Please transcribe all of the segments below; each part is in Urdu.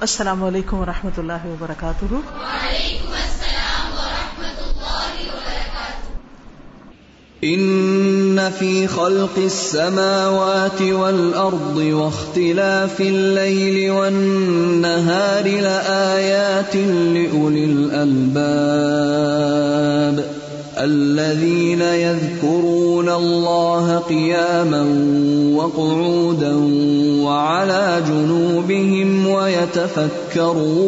السلام علیکم و رحمۃ اللہ وبرکاتہ۔ ان في خلق السماوات والارض واختلاف الليل والنهار لايات لاولي الالباب الذين يذكرون الله قياما وقعودا وعلى جنوبهم ويتفكرون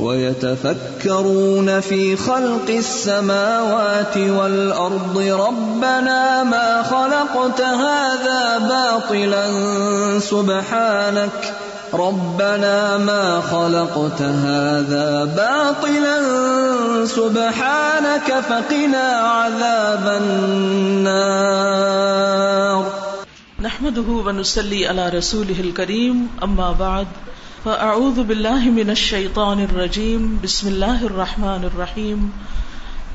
ويتفكرون في خلق السماوات والارض ربنا ما خلقت هذا باطلا سبحانك ربنا ما خلقت هذا باطلا سبحانك فقنا عذاب النار نحمده ونسلي على رسوله الكريم اما بعد فاعوذ بالله من الشيطان الرجيم، بسم الله الرحمن الرحيم.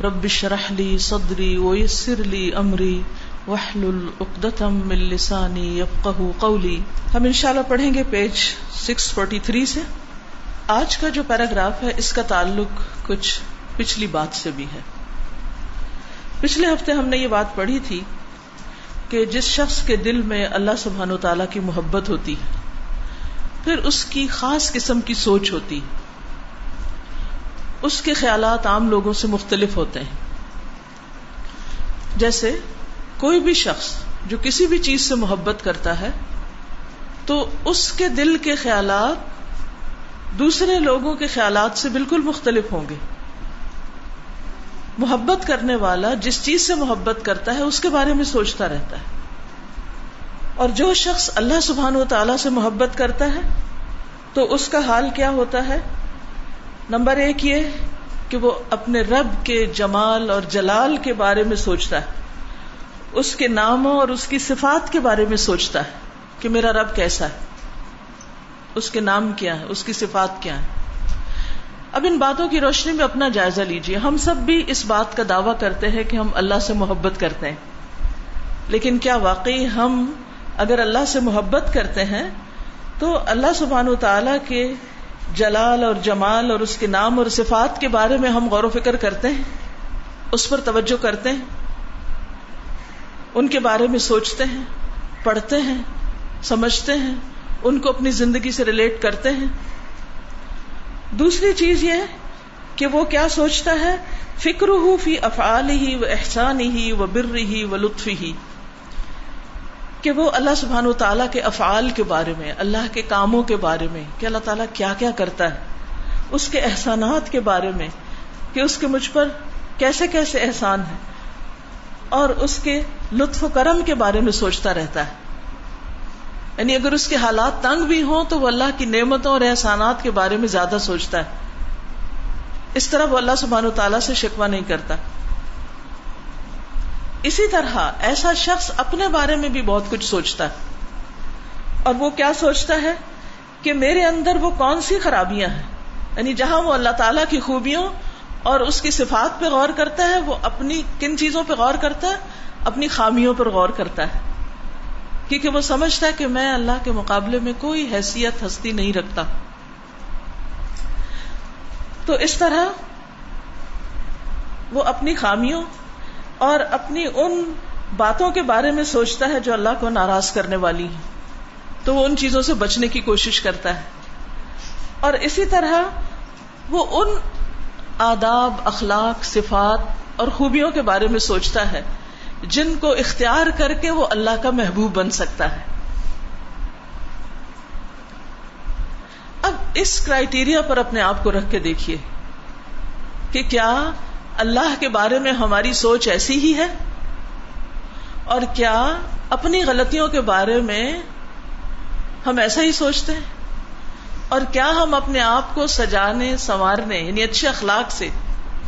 رب اشرح لي صدري ويسر لي امري وحلل عقدة من لساني يفقهوا قولي. ہم انشاءاللہ پڑھیں گے پیج 643 سے۔ آج کا جو پیراگراف ہے، اس کا تعلق کچھ پچھلی بات سے بھی ہے۔ پچھلے ہفتے ہم نے یہ بات پڑھی تھی کہ جس شخص کے دل میں اللہ سبحان و تعالی کی محبت ہوتی، پھر اس کی خاص قسم کی سوچ ہوتی۔ اس کے خیالات عام لوگوں سے مختلف ہوتے ہیں۔ جیسے کوئی بھی شخص جو کسی بھی چیز سے محبت کرتا ہے، تو اس کے دل کے خیالات دوسرے لوگوں کے خیالات سے بالکل مختلف ہوں گے۔ محبت کرنے والا جس چیز سے محبت کرتا ہے، اس کے بارے میں سوچتا رہتا ہے۔ اور جو شخص اللہ سبحان و تعالی سے محبت کرتا ہے، تو اس کا حال کیا ہوتا ہے؟ نمبر ایک یہ کہ وہ اپنے رب کے جمال اور جلال کے بارے میں سوچتا ہے۔ اس کے ناموں اور اس کی صفات کے بارے میں سوچتا ہے کہ میرا رب کیسا ہے؟ اس کے نام کیا ہے اس کی صفات کیا ہے اب ان باتوں کی روشنی میں اپنا جائزہ لیجیے ہم سب بھی اس بات کا دعوی کرتے ہیں کہ ہم اللہ سے محبت کرتے ہیں۔ لیکن کیا واقعی ہم اگر اللہ سے محبت کرتے ہیں تو اللہ سبحان و تعالی کے جلال اور جمال اور اس کے نام اور صفات کے بارے میں ہم غور و فکر کرتے ہیں؟ اس پر توجہ کرتے ہیں؟ ان کے بارے میں سوچتے ہیں، پڑھتے ہیں، سمجھتے ہیں، ان کو اپنی زندگی سے ریلیٹ کرتے ہیں۔ دوسری چیز یہ کہ وہ کیا سوچتا ہے؟ فکر ہو فی افعال ہی و احسان ہی و بر ہی و لطف ہی کہ وہ اللہ سبحان و تعالیٰ کے افعال کے بارے میں، اللہ کے کاموں کے بارے میں، کہ اللہ تعالیٰ کیا کیا کرتا ہے؟ اس کے احسانات کے بارے میں، کہ اس کے مجھ پر کیسے کیسے احسان ہے؟ اور اس کے لطف و کرم کے بارے میں سوچتا رہتا ہے۔ یعنی اگر اس کے حالات تنگ بھی ہوں تو وہ اللہ کی نعمتوں اور احسانات کے بارے میں زیادہ سوچتا ہے۔ اس طرح وہ اللہ سبحان و تعالیٰ سے شکوا نہیں کرتا۔ اسی طرح ایسا شخص اپنے بارے میں بھی بہت کچھ سوچتا ہے۔ اور وہ کیا سوچتا ہے کہ میرے اندر وہ کون سی خرابیاں ہیں؟ یعنی جہاں وہ اللہ تعالیٰ کی خوبیوں اور اس کی صفات پہ غور کرتا ہے، وہ اپنی کن چیزوں پہ غور کرتا ہے، اپنی خامیوں پر غور کرتا ہے۔ کیونکہ وہ سمجھتا ہے کہ میں اللہ کے مقابلے میں کوئی حیثیت ہستی نہیں رکھتا۔ تو اس طرح وہ اپنی خامیوں اور اپنی ان باتوں کے بارے میں سوچتا ہے جو اللہ کو ناراض کرنے والی ہیں۔ تو وہ ان چیزوں سے بچنے کی کوشش کرتا ہے۔ اور اسی طرح وہ ان آداب، اخلاق، صفات اور خوبیوں کے بارے میں سوچتا ہے۔ جن کو اختیار کر کے وہ اللہ کا محبوب بن سکتا ہے۔ اب اس کرائٹیریا پر اپنے آپ کو رکھ کے دیکھیے کہ کیا اللہ کے بارے میں ہماری سوچ ایسی ہی ہے؟ اور کیا اپنی غلطیوں کے بارے میں ہم ایسا ہی سوچتے ہیں؟ اور کیا ہم اپنے آپ کو سجانے، سنوارنے یعنی اچھے اخلاق سے،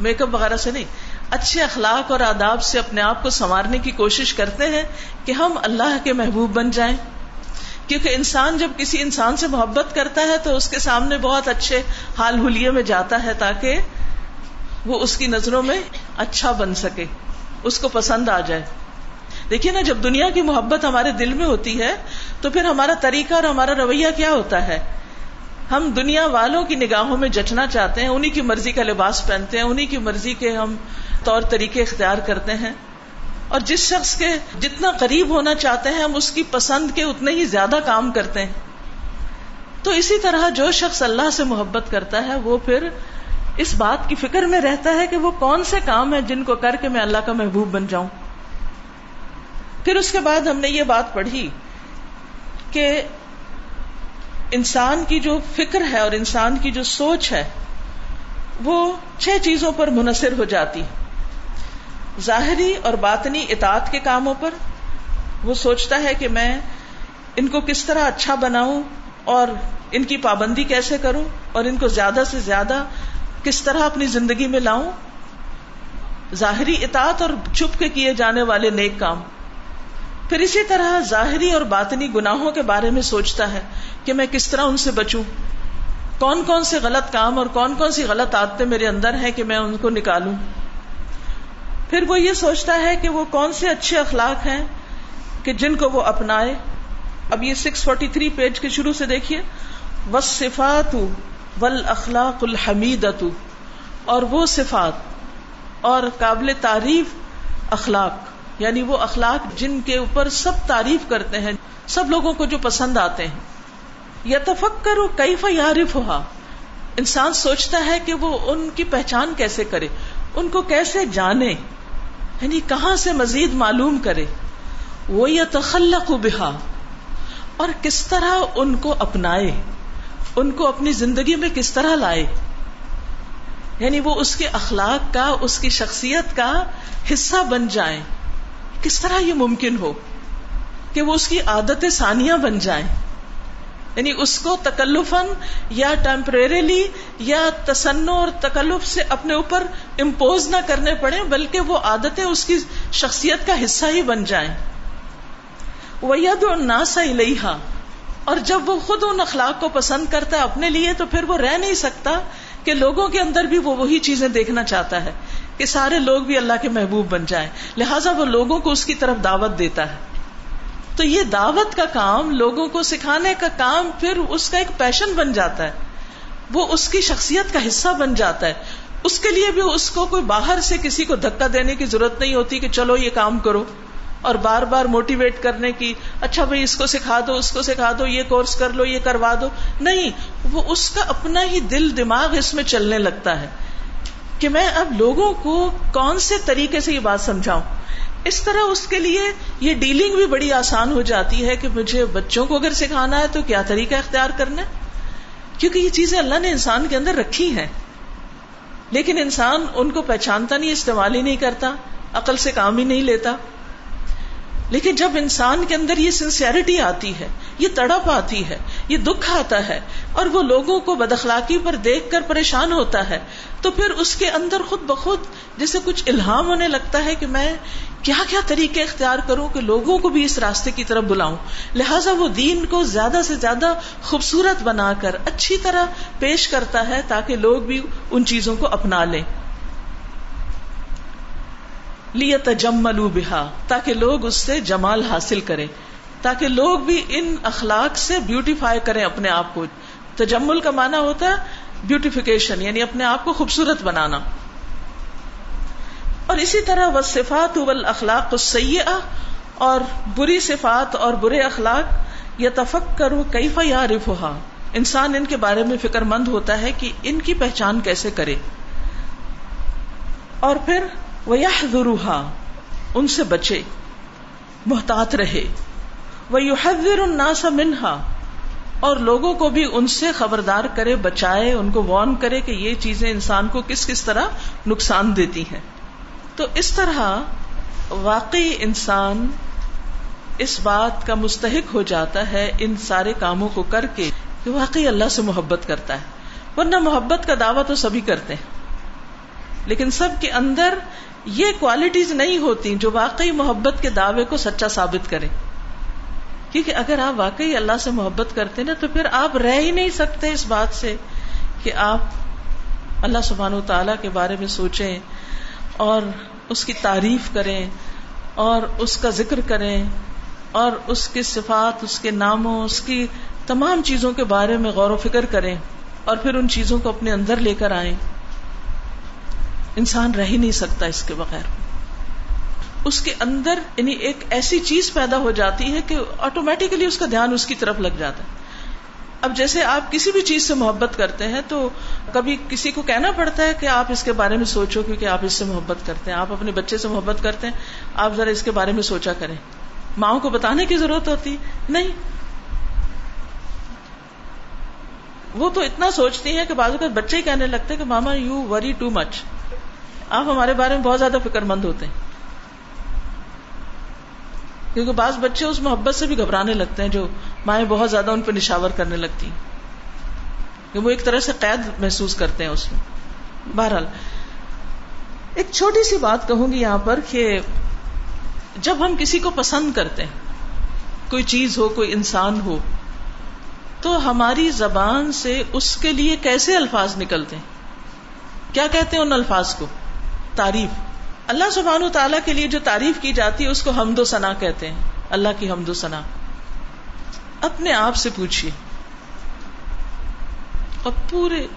میک اپ وغیرہ سے نہیں اچھے اخلاق اور آداب سے اپنے آپ کو سنوارنے کی کوشش کرتے ہیں کہ ہم اللہ کے محبوب بن جائیں۔ کیونکہ انسان جب کسی انسان سے محبت کرتا ہے تو اس کے سامنے بہت اچھے حال حلیے میں جاتا ہے تاکہ وہ اس کی نظروں میں اچھا بن سکے، اس کو پسند آ جائے۔ دیکھیے نا، جب دنیا کی محبت ہمارے دل میں ہوتی ہے تو پھر ہمارا طریقہ اور ہمارا رویہ کیا ہوتا ہے؟ ہم دنیا والوں کی نگاہوں میں جچنا چاہتے ہیں انہیں کی مرضی کا لباس پہنتے ہیں انہیں کی مرضی کے ہم طور طریقے اختیار کرتے ہیں اور جس شخص کے جتنا قریب ہونا چاہتے ہیں ہم اس کی پسند کے اتنے ہی زیادہ کام کرتے ہیں۔ تو اسی طرح جو شخص اللہ سے محبت کرتا ہے وہ پھر اس بات کی فکر میں رہتا ہے کہ وہ کون سے کام ہیں جن کو کر کے میں اللہ کا محبوب بن جاؤں۔ پھر اس کے بعد ہم نے یہ بات پڑھی کہ انسان کی جو فکر ہے اور انسان کی جو سوچ ہے وہ چھ چیزوں پر منحصر ہو جاتی۔ ظاہری اور باطنی اطاعت کے کاموں پر؟ وہ سوچتا ہے کہ میں ان کو کس طرح اچھا بناؤں اور ان کی پابندی کیسے کروں اور ان کو زیادہ سے زیادہ کس طرح اپنی زندگی میں لاؤں؟ ظاہری اطاعت اور چھپ کے کیے جانے والے نیک کام۔ پھر اسی طرح ظاہری اور باطنی گناہوں کے بارے میں سوچتا ہے کہ میں کس طرح ان سے بچوں۔ کون کون سے غلط کام اور کون کون سی غلط عادتیں میرے اندر ہیں کہ میں ان کو نکالوں؟ پھر وہ یہ سوچتا ہے کہ وہ کون سے اچھے اخلاق ہیں کہ جن کو وہ اپنائے۔ اب یہ سکس فورٹی تھری پیج کے شروع سے دیکھیے۔ وصفات ول اخلاق الحمید اور وہ صفات اور قابل تعریف اخلاق یعنی وہ اخلاق جن کے اوپر سب تعریف کرتے ہیں، سب لوگوں کو جو پسند آتے ہیں۔ یا تفکر کئی فیارف ہوا انسان سوچتا ہے کہ وہ ان کی پہچان کیسے کرے، ان کو کیسے جانے۔ یعنی کہاں سے مزید معلوم کرے؟ وہ یا تخلق بہا، اور کس طرح ان کو اپنائے؟ ان کو اپنی زندگی میں کس طرح لائے؟ یعنی وہ اس کے اخلاق کا، اس کی شخصیت کا حصہ بن جائیں۔ کس طرح یہ ممکن ہو کہ وہ اس کی عادت ثانیہ بن جائیں؟ یعنی اس کو تکلفن یا ٹیمپریریلی یا تسن اور تکلف سے اپنے اوپر امپوز نہ کرنے پڑے، بلکہ وہ عادتیں اس کی شخصیت کا حصہ ہی بن جائیں۔ وید الناس الیہا اور جب وہ خود ان اخلاق کو پسند کرتا ہے اپنے لیے، تو پھر وہ رہ نہیں سکتا کہ لوگوں کے اندر بھی وہ وہی چیزیں دیکھنا چاہتا ہے کہ سارے لوگ بھی اللہ کے محبوب بن جائیں۔ لہٰذا وہ لوگوں کو اس کی طرف دعوت دیتا ہے۔ تو یہ دعوت کا کام، لوگوں کو سکھانے کا کام، پھر اس کا ایک پیشن بن جاتا ہے۔ وہ اس کی شخصیت کا حصہ بن جاتا ہے۔ اس کے لیے بھی اس کو کوئی باہر سے کسی کو دھکا دینے کی ضرورت نہیں ہوتی کہ چلو یہ کام کرو۔ اور بار بار موٹیویٹ کرنے کی اچھا بھائی اس کو سکھا دو، اس کو سکھا دو، یہ کورس کر لو، یہ کروا دو۔ نہیں، وہ اس کا اپنا ہی دل، دماغ اس میں چلنے لگتا ہے۔ کہ میں اب لوگوں کو کون سے طریقے سے یہ بات سمجھاؤں؟ اس طرح اس کے لیے یہ ڈیلنگ بھی بڑی آسان ہو جاتی ہے کہ مجھے بچوں کو اگر سکھانا ہے تو کیا طریقہ اختیار کرنا ہے؟ کیونکہ یہ چیزیں اللہ نے انسان کے اندر رکھی ہیں۔ لیکن انسان ان کو پہچانتا نہیں، استعمال ہی نہیں کرتا، عقل سے کام ہی نہیں لیتا۔ لیکن جب انسان کے اندر یہ سنسیئرٹی آتی ہے، یہ تڑپ آتی ہے یہ دکھ آتا ہے اور وہ لوگوں کو بدخلاقی پر دیکھ کر پریشان ہوتا ہے، تو پھر اس کے اندر خود بخود جیسے کچھ الہام ہونے لگتا ہے کہ میں کیا کیا طریقے اختیار کروں کہ لوگوں کو بھی اس راستے کی طرف بلاؤں۔ لہٰذا وہ دین کو زیادہ سے زیادہ خوبصورت بنا کر، اچھی طرح پیش کرتا ہے تاکہ لوگ بھی ان چیزوں کو اپنا لیں۔ لیے تجملو بہا، تاکہ لوگ اس سے جمال حاصل کریں۔ تاکہ لوگ بھی ان اخلاق سے بیوٹیفائی کریں اپنے آپ کو۔ تجمل کا معنی ہوتا ہے بیوٹیفیکیشن یعنی اپنے آپ کو خوبصورت بنانا۔ اور اسی طرح وہ صفات اخلاق اور بری صفات اور برے اخلاق یا تفک کرو کئی فیا رفا انسان ان کے بارے میں فکر مند ہوتا ہے کہ ان کی پہچان کیسے کرے۔ اور پھر وہ ان سے بچے، محتاط رہے۔ وہ یو حضر الناس منہا اور لوگوں کو بھی ان سے خبردار کرے، بچائے، ان کو وارن کرے کہ یہ چیزیں انسان کو کس کس طرح نقصان دیتی ہیں۔ تو اس طرح واقعی انسان اس بات کا مستحق ہو جاتا ہے ان سارے کاموں کو کر کے کہ واقعی اللہ سے محبت کرتا ہے۔ ورنہ محبت کا دعویٰ تو سبھی کرتے ہیں۔ لیکن سب کے اندر یہ کوالٹیز نہیں ہوتی جو واقعی محبت کے دعوے کو سچا ثابت کرے۔ کیونکہ اگر آپ واقعی اللہ سے محبت کرتے نا، تو پھر آپ رہ ہی نہیں سکتے اس بات سے کہ آپ اللہ سبحان و تعالی کے بارے میں سوچیں اور اس کی تعریف کریں اور اس کا ذکر کریں اور اس کی صفات، اس کے ناموں، اس کی تمام چیزوں کے بارے میں غور و فکر کریں اور پھر ان چیزوں کو اپنے اندر لے کر آئیں۔ انسان رہ ہی نہیں سکتا اس کے بغیر۔ اس کے اندر یعنی ایک ایسی چیز پیدا ہو جاتی ہے کہ آٹومیٹیکلی اس کا دھیان اس کی طرف لگ جاتا ہے۔ اب جیسے آپ کسی بھی چیز سے محبت کرتے ہیں تو کبھی کسی کو کہنا پڑتا ہے کہ آپ اس کے بارے میں سوچو کیونکہ آپ اس سے محبت کرتے ہیں، آپ اپنے بچے سے محبت کرتے ہیں، آپ ذرا اس کے بارے میں سوچا کریں۔ ماؤں کو بتانے کی ضرورت ہوتی؟ نہیں۔ وہ تو اتنا سوچتی ہے کہ بعض اوقات بچے ہی کہنے لگتے ہیں کہ ماما یو وری ٹو مچ آپ ہمارے بارے میں بہت زیادہ فکر مند ہوتے ہیں۔ کیونکہ بعض بچے اس محبت سے بھی گھبرانے لگتے ہیں جو مائیں بہت زیادہ ان پہ نشاور کرنے لگتی ہیں۔ کہ وہ ایک طرح سے قید محسوس کرتے ہیں اس میں۔ بہرحال، ایک چھوٹی سی بات کہوں گی یہاں پر کہ جب ہم کسی کو پسند کرتے ہیں، کوئی چیز ہو، کوئی انسان ہو، تو ہماری زبان سے اس کے لیے کیسے الفاظ نکلتے ہیں؟ کیا کہتے ہیں ان الفاظ کو؟ تعریف۔ اللہ سبحان و تعالیٰ کے لیے جو تعریف کی جاتی ہے، اس کو حمد و ثنا کہتے ہیں۔ اللہ کی حمد و ثنا اپنے آپ سے پوچھیے اور پورے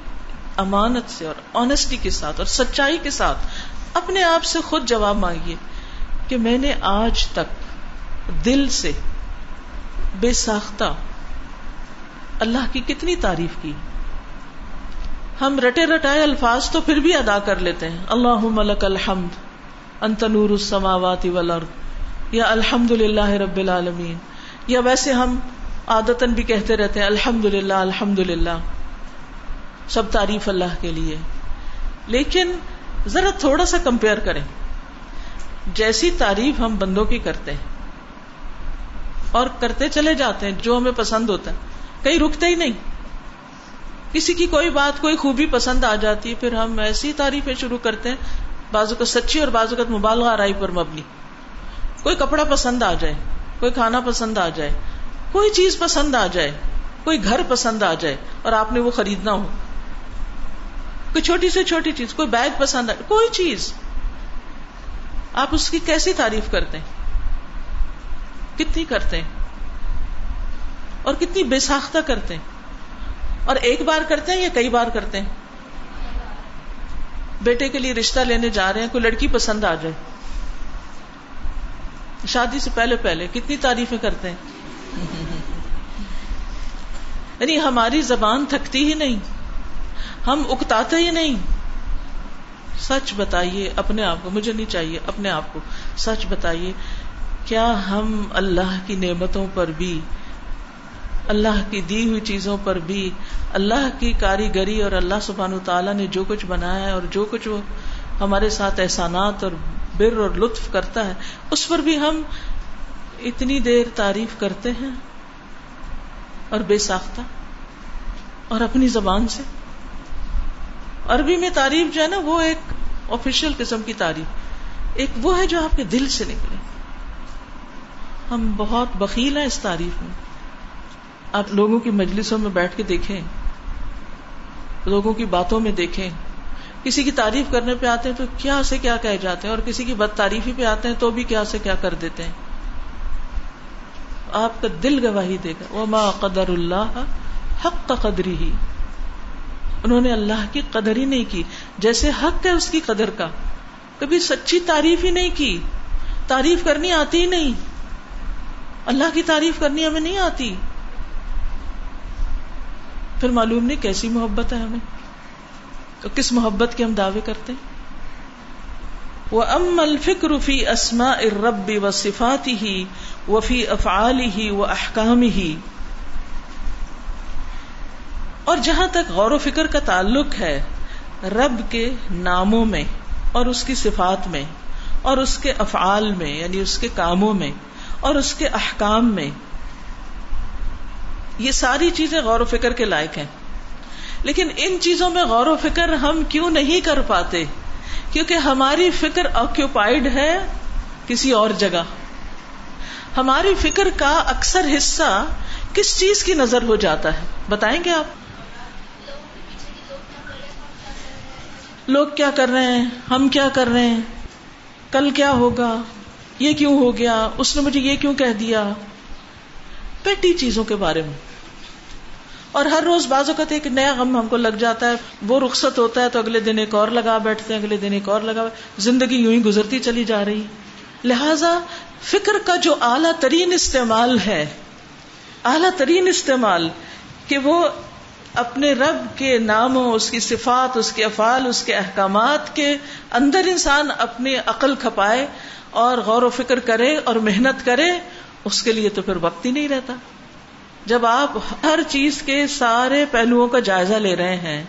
امانت سے اور آنےسٹی کے ساتھ اور سچائی کے ساتھ اپنے آپ سے خود جواب مانگیے کہ میں نے آج تک دل سے بے ساختہ اللہ کی کتنی تعریف کی۔ ہم رٹے رٹائے الفاظ تو پھر بھی ادا کر لیتے ہیں۔ اللہ ملک الحمد۔ انت نور السماوات والارض، یا الحمد للہ رب العالمین۔ یا ویسے ہم عادتن بھی کہتے رہتے ہیں الحمد للہ الحمد للہ سب تعریف اللہ کے لیے۔ لیکن ذرا تھوڑا سا کمپیئر کریں۔ جیسی تعریف ہم بندوں کی کرتے ہیں اور کرتے چلے جاتے ہیں، جو ہمیں پسند ہوتا ہے۔ کہیں رکتے ہی نہیں۔ کسی کی کوئی بات، کوئی خوبی پسند آ جاتی ہے، پھر ہم ایسی تعریفیں شروع کرتے ہیں بازو کا سچی اور بازو کا مبالغہ آرائی پر مبنی۔ کوئی کپڑا پسند آ جائے، کوئی کھانا پسند آ جائے، کوئی چیز پسند آ جائے، کوئی گھر پسند آ جائے اور آپ نے وہ خریدنا ہو۔ کوئی چھوٹی سے چھوٹی چیز، کوئی بیگ پسند آئے کوئی چیز۔ آپ اس کی کیسی تعریف کرتے ہیں؟ کتنی کرتے ہیں؟ اور کتنی بے ساختہ کرتے ہیں؟ اور ایک بار کرتے ہیں یا کئی بار کرتے ہیں؟ بیٹے کے لیے رشتہ لینے جا رہے ہیں، کوئی لڑکی پسند آ جائے۔ شادی سے پہلے پہلے کتنی تعریفیں کرتے ہیں۔ یعنی ہماری زبان تھکتی ہی نہیں، ہم اکتاتے ہی نہیں۔ سچ بتائیے اپنے آپ کو، مجھے نہیں چاہیے اپنے آپ کو۔ سچ بتائیے، کیا ہم اللہ کی نعمتوں پر بھی اللہ کی دی ہوئی چیزوں پر بھی اللہ کی کاریگری اور اللہ سبحان و تعالیٰ نے جو کچھ بنایا ہے اور جو کچھ وہ ہمارے ساتھ احسانات اور بر اور لطف کرتا ہے، اس پر بھی ہم اتنی دیر تعریف کرتے ہیں اور بے ساختہ اور اپنی زبان سے۔ عربی میں تعریف جو ہے نا، وہ ایک آفیشیل قسم کی تعریف۔ ایک وہ ہے جو آپ کے دل سے نکلے۔ ہم بہت بخیل ہیں اس تعریف میں۔ آپ لوگوں کی مجلسوں میں بیٹھ کے دیکھیں، لوگوں کی باتوں میں دیکھیں۔ کسی کی تعریف کرنے پہ آتے ہیں تو کیا سے کیا کہہ جاتے ہیں؟ اور کسی کی بد تعریفی پہ آتے ہیں تو بھی کیا سے کیا کر دیتے ہیں؟ آپ کا دل گواہی دے گا۔ وہ ماں قدر اللہ حق کا قدری ہی انہوں نے اللہ کی قدر ہی نہیں کی۔ جیسے حق ہے اس کی قدر کا۔ کبھی سچی تعریف ہی نہیں کی۔ تعریف کرنی آتی ہی نہیں۔ اللہ کی تعریف کرنی ہمیں نہیں آتی۔ پھر معلوم نہیں کیسی محبت ہے ہمیں۔ تو کس محبت کے ہم دعوے کرتے ہیں؟ وہ ام الفکر فی اسما اربی و صفاتی ہی و فی افعالی ہی و احکام ہی اور جہاں تک غور و فکر کا تعلق ہے، رب کے ناموں میں اور اس کی صفات میں اور اس کے افعال میں یعنی اس کے کاموں میں اور اس کے احکام میں یہ ساری چیزیں غور و فکر کے لائق ہیں۔ لیکن ان چیزوں میں غور و فکر ہم کیوں نہیں کر پاتے؟ کیونکہ ہماری فکر آکوپائڈ ہے کسی اور جگہ۔ ہماری فکر کا اکثر حصہ کس چیز کی نظر ہو جاتا ہے؟ بتائیں گے آپ؟ لوگ کیا کر رہے ہیں؟ ہم کیا کر رہے ہیں؟ کل کیا ہوگا؟ یہ کیوں ہو گیا؟ اس نے مجھے یہ کیوں کہہ دیا؟ پیٹی چیزوں کے بارے میں۔ اور ہر روز بعض اوقات ایک نیا غم ہم کو لگ جاتا ہے، وہ رخصت ہوتا ہے تو اگلے دن ایک اور لگا بیٹھتے ہیں، اگلے دن ایک اور لگا زندگی یوں ہی گزرتی چلی جا رہی۔ لہذا فکر کا جو اعلیٰ ترین استعمال ہے، اعلیٰ ترین استعمال کہ وہ اپنے رب کے ناموں، اس کی صفات، اس کے افعال، اس کے احکامات کے اندر انسان اپنی عقل کھپائے اور غور و فکر کرے اور محنت کرے، اس کے لیے تو پھر وقت ہی نہیں رہتا۔ جب آپ ہر چیز کے سارے پہلوؤں کا جائزہ لے رہے ہیں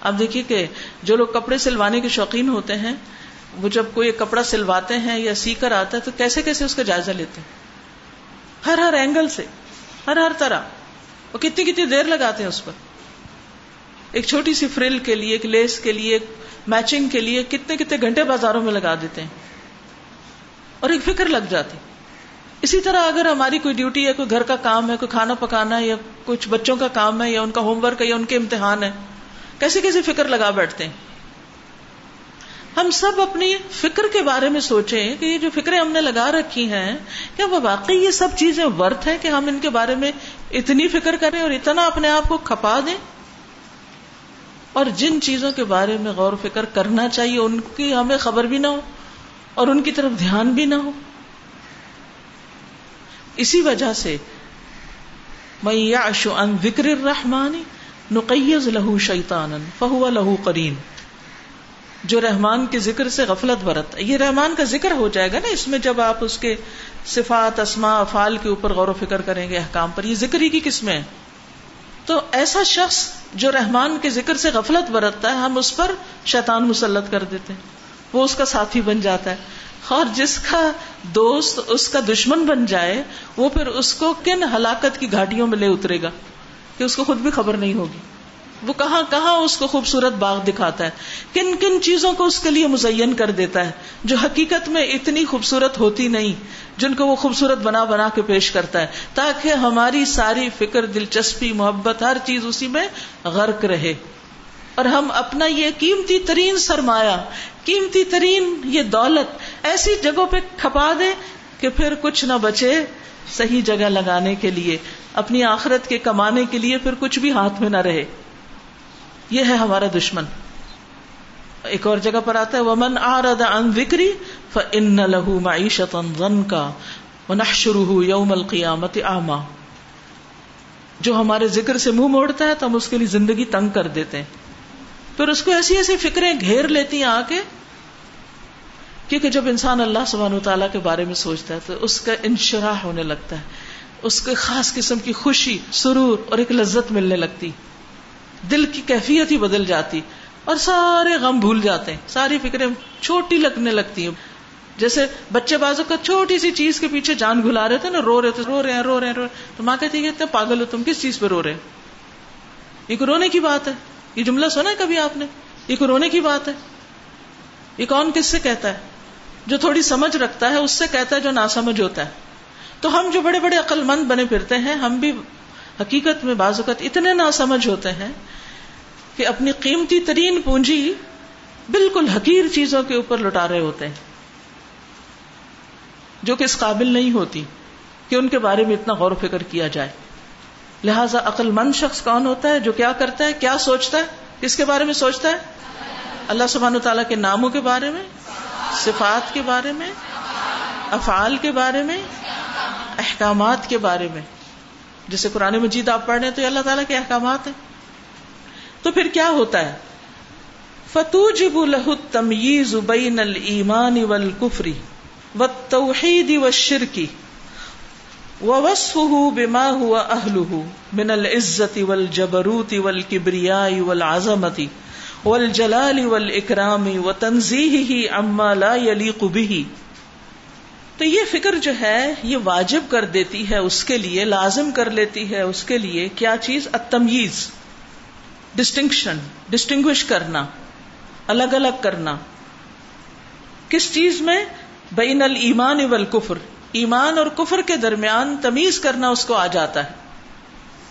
آپ دیکھیے کہ جو لوگ کپڑے سلوانے کے شوقین ہوتے ہیں، وہ جب کوئی کپڑا سلواتے ہیں یا سی کر آتا ہے تو کیسے کیسے اس کا جائزہ لیتے ہیں؟ ہر ہر اینگل سے، ہر ہر طرح۔ وہ کتنی کتنی دیر لگاتے ہیں اس پر۔ ایک چھوٹی سی فرل کے لیے، ایک لیس کے لیے، ایک میچنگ کے لیے کتنے کتنے گھنٹے بازاروں میں لگا دیتے ہیں۔ اور ایک فکر لگ جاتی۔ اسی طرح اگر ہماری کوئی ڈیوٹی ہے، کوئی گھر کا کام ہے، کوئی کھانا پکانا ہے، یا کچھ بچوں کا کام ہے، یا ان کا ہوم ورک ہے، یا ان کے امتحان ہے کیسے کیسے فکر لگا بیٹھتے ہیں؟ ہم سب اپنی فکر کے بارے میں سوچیں کہ یہ جو فکریں ہم نے لگا رکھی ہیں، کیا وہ واقعی یہ سب چیزیں ورتھ ہیں کہ ہم ان کے بارے میں اتنی فکر کریں اور اتنا اپنے آپ کو کھپا دیں؟ اور جن چیزوں کے بارے میں غور و فکر کرنا چاہیے، ان کی ہمیں خبر بھی نہ ہو اور ان کی طرف دھیان بھی نہ ہو۔ اسی وجہ سے میں اشو ان ذکر الرحمانی نقیز لہو شیطان فہو لہو کرین جو رحمان کے ذکر سے غفلت برت یہ رحمان کا ذکر ہو جائے گا نا اس میں جب آپ اس کے صفات اسما افعال کے اوپر غور و فکر کریں گے، احکام پر، یہ ذکر ہی کی قسم ہے؟ تو ایسا شخص جو رحمان کے ذکر سے غفلت برتتا ہے، ہم اس پر شیطان مسلط کر دیتے ہیں، وہ اس کا ساتھی بن جاتا ہے۔ اور جس کا دوست اس کا دشمن بن جائے، وہ پھر اس کو کن ہلاکت کی گھاٹیوں میں لے اترے گا کہ اس کو خود بھی خبر نہیں ہوگی؟ وہ کہاں کہاں اس کو خوبصورت باغ دکھاتا ہے؟ کن کن چیزوں کو اس کے لیے مزین کر دیتا ہے جو حقیقت میں اتنی خوبصورت ہوتی نہیں، جن کو وہ خوبصورت بنا بنا کے پیش کرتا ہے، تاکہ ہماری ساری فکر، دلچسپی، محبت، ہر چیز اسی میں غرق رہے۔ اور ہم اپنا یہ قیمتی ترین سرمایہ، قیمتی ترین یہ دولت ایسی جگہوں پہ کھپا دے کہ پھر کچھ نہ بچے صحیح جگہ لگانے کے لیے، اپنی آخرت کے کمانے کے لیے پھر کچھ بھی ہاتھ میں نہ رہے۔ یہ ہے ہمارا دشمن۔ ایک اور جگہ پر آتا ہے، ومن آرد عن ذکری فإن له معیشتا ضنکا ونحشره یوم القیامت آما جو ہمارے ذکر سے منہ موڑتا ہے تو ہم اس کے لیے زندگی تنگ کر دیتے ہیں۔ پھر اس کو ایسی ایسی فکریں گھیر لیتی ہیں آ کے کیونکہ جب انسان اللہ سبحانہ تعالیٰ کے بارے میں سوچتا ہے تو اس کا انشراح ہونے لگتا ہے، اس کو خاص قسم کی خوشی، سرور اور ایک لذت ملنے لگتی، دل کی کیفیت ہی بدل جاتی اور سارے غم بھول جاتے ہیں، ساری فکریں چھوٹی لگنے لگتی ہیں۔ جیسے بچے بازو کا چھوٹی سی چیز کے پیچھے جان گھلا رہے تھے نا، رو رہے تھے، رو رہے ہیں، رو رہے ہیں، رو رہے تو ماں کہتی ہے پاگل ہو، تم کس چیز پہ رو رہے ایک رونے کی بات ہے؟ یہ جملہ سنا ہے کبھی آپ نے؟ یہ کو رونے کی بات ہے؟ یہ کون کس سے کہتا ہے؟ جو تھوڑی سمجھ رکھتا ہے، اس سے کہتا ہے جو ناسمجھ ہوتا ہے۔ تو ہم جو بڑے بڑے عقل مند بنے پھرتے ہیں، ہم بھی حقیقت میں بعض اوقات اتنے ناسمجھ ہوتے ہیں کہ اپنی قیمتی ترین پونجی بالکل حقیر چیزوں کے اوپر لٹا رہے ہوتے ہیں۔ جو کہ اس قابل نہیں ہوتی کہ ان کے بارے میں اتنا غور و فکر کیا جائے۔ لہذا عقل مند شخص کون ہوتا ہے جو کیا کرتا ہے، کیا سوچتا ہے؟ کس کے بارے میں سوچتا ہے؟ اللہ سبحانہ تعالیٰ کے ناموں کے بارے میں، صفات کے بارے میں، افعال کے بارے میں، احکامات کے بارے میں۔ جیسے قرآن مجید آپ پڑھ رہے ہیں تو اللہ تعالیٰ کے احکامات ہیں۔ تو پھر کیا ہوتا ہے؟ فتو جب الح تمیز بین المان و الکفری و توحید و شرکی وصفه بما هو أهله من العزة والجبروت والكبرياء والعظمة والجلال والإكرام وتنزيهه عما لا يليق به. تو یہ فکر جو ہے، یہ واجب کر دیتی ہے، اس کے لیے لازم کر لیتی ہے، اس کے لیے کیا چیز؟ التمیز ڈسٹنکشن ڈسٹنگوش کرنا، الگ الگ کرنا۔ کس چیز میں؟ بین المان والکفر۔ ایمان اور کفر کے درمیان تمیز کرنا اس کو آ جاتا ہے۔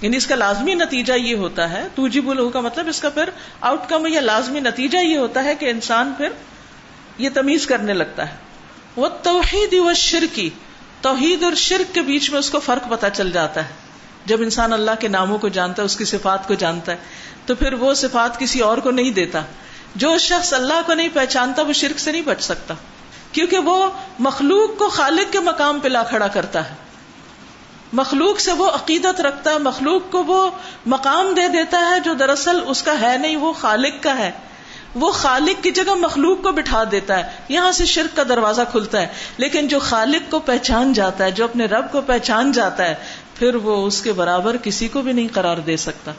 یعنی اس کا لازمی نتیجہ یہ ہوتا ہے تو جی بولو کا مطلب اس کا پھر آؤٹ کم یا لازمی نتیجہ یہ ہوتا ہے کہ انسان پھر یہ تمیز کرنے لگتا ہے۔ وہ توحید و شرکی توحید اور شرک کے بیچ میں اس کو فرق پتا چل جاتا ہے۔ جب انسان اللہ کے ناموں کو جانتا ہے، اس کی صفات کو جانتا ہے، تو پھر وہ صفات کسی اور کو نہیں دیتا۔ جو شخص اللہ کو نہیں پہچانتا، وہ شرک سے نہیں بچ سکتا۔ کیونکہ وہ مخلوق کو خالق کے مقام پہ لا کھڑا کرتا ہے۔ مخلوق سے وہ عقیدت رکھتا ہے، مخلوق کو وہ مقام دے دیتا ہے جو دراصل اس کا ہے نہیں، وہ خالق کا ہے۔ وہ خالق کی جگہ مخلوق کو بٹھا دیتا ہے، یہاں سے شرک کا دروازہ کھلتا ہے۔ لیکن جو خالق کو پہچان جاتا ہے، جو اپنے رب کو پہچان جاتا ہے، پھر وہ اس کے برابر کسی کو بھی نہیں قرار دے سکتا۔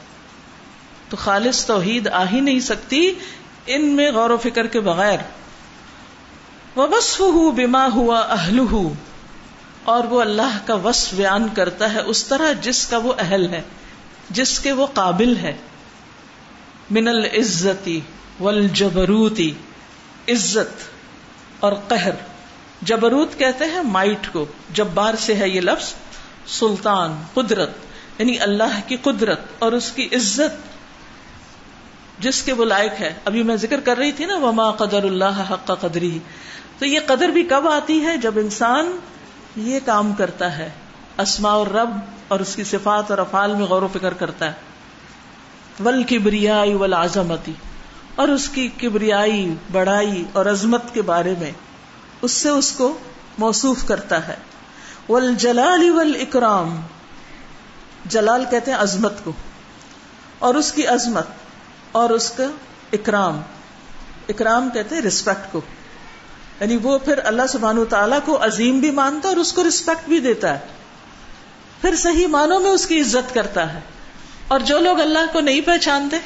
تو خالص توحید آ ہی نہیں سکتی، ان میں غور و فکر کے بغیر۔ ہو بیما ہوا اہل اور وہ اللہ کا وصف بیان کرتا ہے اس طرح جس کا وہ اہل ہے، جس کے وہ قابل ہے۔ من العزتی والجبروتی عزت اور قہر۔ جبروت کہتے ہیں مائٹ کو جبار سے ہے یہ لفظ، سلطان، قدرت یعنی اللہ کی قدرت اور اس کی عزت۔ جس کے وہ لائق ہے۔ ابھی میں ذکر کر رہی تھی نا، وما قدر اللہ حق قدری تو یہ قدر بھی کب آتی ہے جب انسان یہ کام کرتا ہے اسما اور رب اور اس کی صفات اور افعال میں غور و فکر کرتا ہے۔ ول کبریائی ول آزمتی اور اس کی کبریائی، بڑائی اور عظمت کے بارے میں اس سے اس کو موصوف کرتا ہے۔ ول جلال ول اکرام، جلال کہتے ہیں عظمت کو، اور اس کی عظمت اور اس کا اکرام۔ اکرام کہتے ہیں رسپیکٹ کو۔ یعنی وہ پھر اللہ سبحان تعالیٰ کو عظیم بھی مانتا اور اس کو رسپیکٹ بھی دیتا ہے۔ پھر صحیح معنوں میں اس کی عزت کرتا ہے۔ اور جو لوگ اللہ کو نہیں پہچانتے،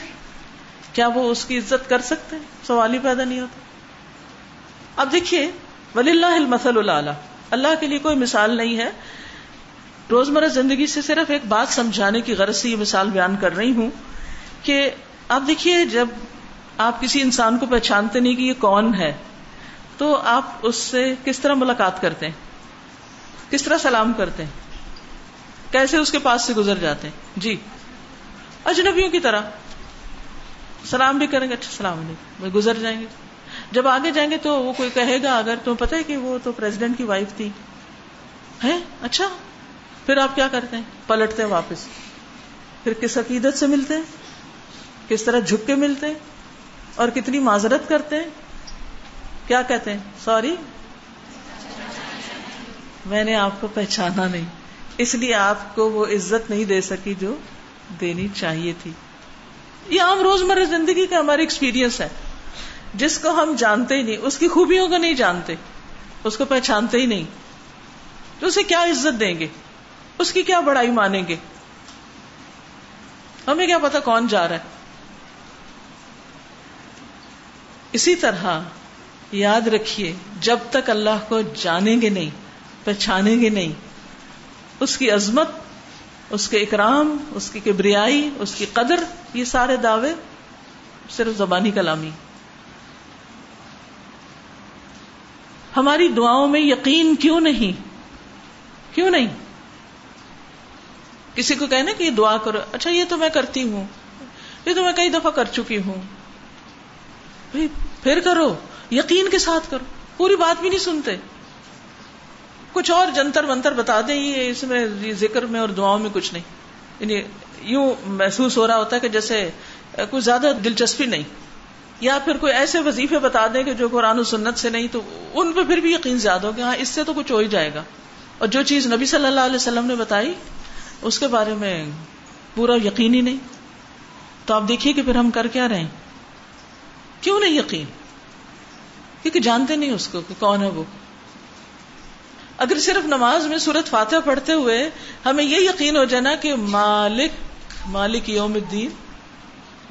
کیا وہ اس کی عزت کر سکتے؟ سوال ہی پیدا نہیں ہوتا۔ اب دیکھیے ولی اللہ المسل اللہ اللہ کے لیے کوئی مثال نہیں ہے۔ روزمرہ زندگی سے صرف ایک بات سمجھانے کی غرض سے یہ مثال بیان کر رہی ہوں کہ آپ دیکھیے، جب آپ کسی انسان کو پہچانتے نہیں کہ یہ کون ہے تو آپ اس سے کس طرح ملاقات کرتے ہیں؟ کس طرح سلام کرتے ہیں؟ کیسے اس کے پاس سے گزر جاتے ہیں؟ جی اجنبیوں کی طرح۔ سلام بھی کریں گے اچھا سلام علیکم۔ گزر جائیں گے۔ جب آگے جائیں گے تو وہ کوئی کہے گا، اگر تمہیں پتا ہے کہ وہ تو پریزیڈنٹ کی وائف تھی۔ ہے اچھا۔ پھر آپ کیا کرتے ہیں؟ پلٹتے ہیں واپس۔ پھر کس عقیدت سے ملتے ہیں؟ کس طرح جھک کے ملتے ہیں؟ اور کتنی معذرت کرتے ہیں؟ کیا کہتے ہیں؟ سوری میں نے آپ کو پہچانا نہیں۔ اس لیے آپ کو وہ عزت نہیں دے سکی جو دینی چاہیے تھی۔ یہ عام روزمرہ زندگی کا ہمارا ایکسپیرئنس ہے۔ جس کو ہم جانتے ہی نہیں، اس کی خوبیوں کو نہیں جانتے، اس کو پہچانتے ہی نہیں۔ تو اسے کیا عزت دیں گے؟ اس کی کیا بڑائی مانیں گے؟ ہمیں کیا پتا کون جا رہا ہے؟ اسی طرح یاد رکھیے، جب تک اللہ کو جانیں گے نہیں، پہچانیں گے نہیں، اس کی عظمت، اس کے اکرام، اس کی کبریائی، اس کی قدر، یہ سارے دعوے صرف زبانی کلامی ہماری دعاؤں میں یقین کیوں نہیں؟ کیوں نہیں؟ کسی کو کہنا کہ یہ دعا کرو اچھا یہ تو میں کرتی ہوں، یہ تو میں کئی دفعہ کر چکی ہوں۔ پھر کرو۔ یقین کے ساتھ کرو۔ پوری بات بھی نہیں سنتے۔ کچھ اور جنتر منتر بتا دیں، یہ اس میں ذکر میں اور دعاؤں میں کچھ نہیں۔ یعنی یوں محسوس ہو رہا ہوتا ہے کہ جیسے کچھ زیادہ دلچسپی نہیں۔ یا پھر کوئی ایسے وظیفے بتا دیں کہ جو قرآن و سنت سے نہیں، تو ان پہ پھر بھی یقین زیادہ ہو کہ ہاں اس سے تو کچھ ہو ہی جائے گا۔ اور جو چیز نبی صلی اللہ علیہ وسلم نے بتائی، اس کے بارے میں پورا یقین ہی نہیں۔ تو آپ دیکھیے کہ پھر ہم کر کیا رہے کیوں نہیں یقین؟ کیونکہ جانتے نہیں اس کو کہ کون ہے وہ۔ اگر صرف نماز میں سورت فاتح پڑھتے ہوئے ہمیں یہ یقین ہو جانا کہ مالک مالک یوم الدین،